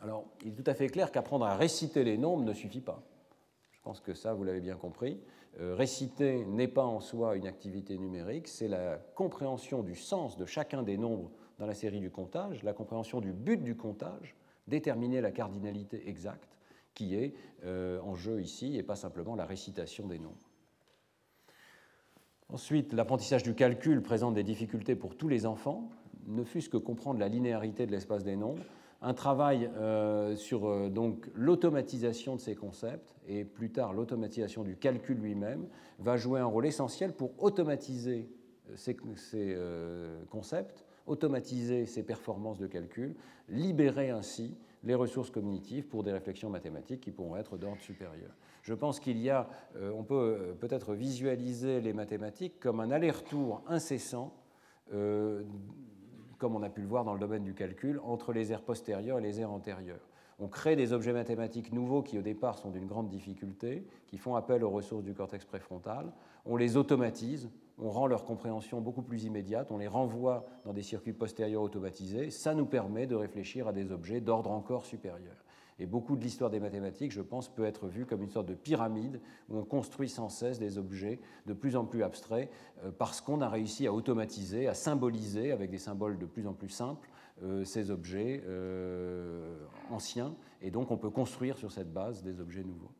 B: Alors, il est tout à fait clair qu'apprendre à réciter les nombres ne suffit pas. Je pense que ça, vous l'avez bien compris. Euh, réciter n'est pas en soi une activité numérique, c'est la compréhension du sens de chacun des nombres dans la série du comptage, la compréhension du but du comptage, déterminer la cardinalité exacte qui est euh, en jeu ici et pas simplement la récitation des nombres. Ensuite, l'apprentissage du calcul présente des difficultés pour tous les enfants, ne fût-ce que comprendre la linéarité de l'espace des nombres, un travail euh, sur euh, donc l'automatisation de ces concepts et plus tard l'automatisation du calcul lui-même va jouer un rôle essentiel pour automatiser euh, ces, concepts, automatiser ces performances de calcul, libérer ainsi les ressources cognitives pour des réflexions mathématiques qui pourront être d'ordre supérieur. Je pense qu'il y a, on peut peut-être visualiser les mathématiques comme un aller-retour incessant comme on a pu le voir dans le domaine du calcul, entre les aires postérieures et les aires antérieures. On crée des objets mathématiques nouveaux qui au départ sont d'une grande difficulté, qui font appel aux ressources du cortex préfrontal. On les automatise, on rend leur compréhension beaucoup plus immédiate, on les renvoie dans des circuits postérieurs automatisés. Ça nous permet de réfléchir à des objets d'ordre encore supérieur. Et beaucoup de l'histoire des mathématiques, je pense, peut être vue comme une sorte de pyramide où on construit sans cesse des objets de plus en plus abstraits euh, parce qu'on a réussi à automatiser, à symboliser avec des symboles de plus en plus simples euh, ces objets euh, anciens. Et donc on peut construire sur cette base des objets nouveaux.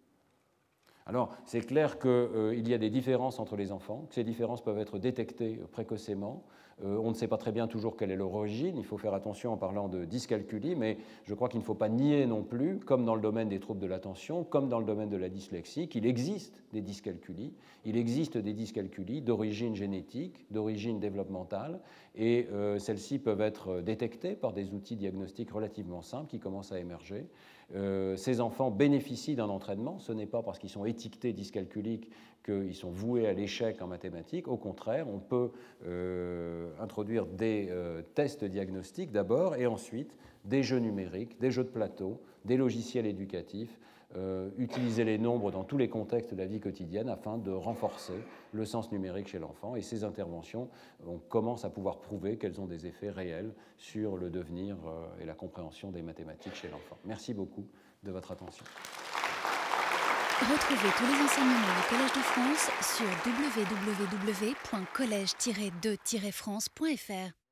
B: Alors, c'est clair qu'il y a des différences entre les enfants, que ces différences peuvent être détectées précocement. Euh, on ne sait pas très bien toujours quelle est leur origine, il faut faire attention en parlant de dyscalculie, mais je crois qu'il ne faut pas nier non plus, comme dans le domaine des troubles de l'attention, comme dans le domaine de la dyslexie, qu'il existe des dyscalculies. Il existe des dyscalculies d'origine génétique, d'origine développementale, et euh, celles-ci peuvent être détectées par des outils diagnostiques relativement simples qui commencent à émerger. Euh, ces enfants bénéficient d'un entraînement. Ce n'est pas parce qu'ils sont étiquetés dyscalculiques qu'ils sont voués à l'échec en mathématiques. Au contraire, on peut euh, introduire des euh, tests diagnostiques d'abord et ensuite des jeux numériques, des jeux de plateau, des logiciels éducatifs, utiliser les nombres dans tous les contextes de la vie quotidienne afin de renforcer le sens numérique chez l'enfant. Et ces interventions, on commence à pouvoir prouver qu'elles ont des effets réels sur le devenir et la compréhension des mathématiques chez l'enfant. Merci beaucoup de votre attention.
A: Retrouvez tous les enseignements du Collège de France sur www.colège-2-france.fr.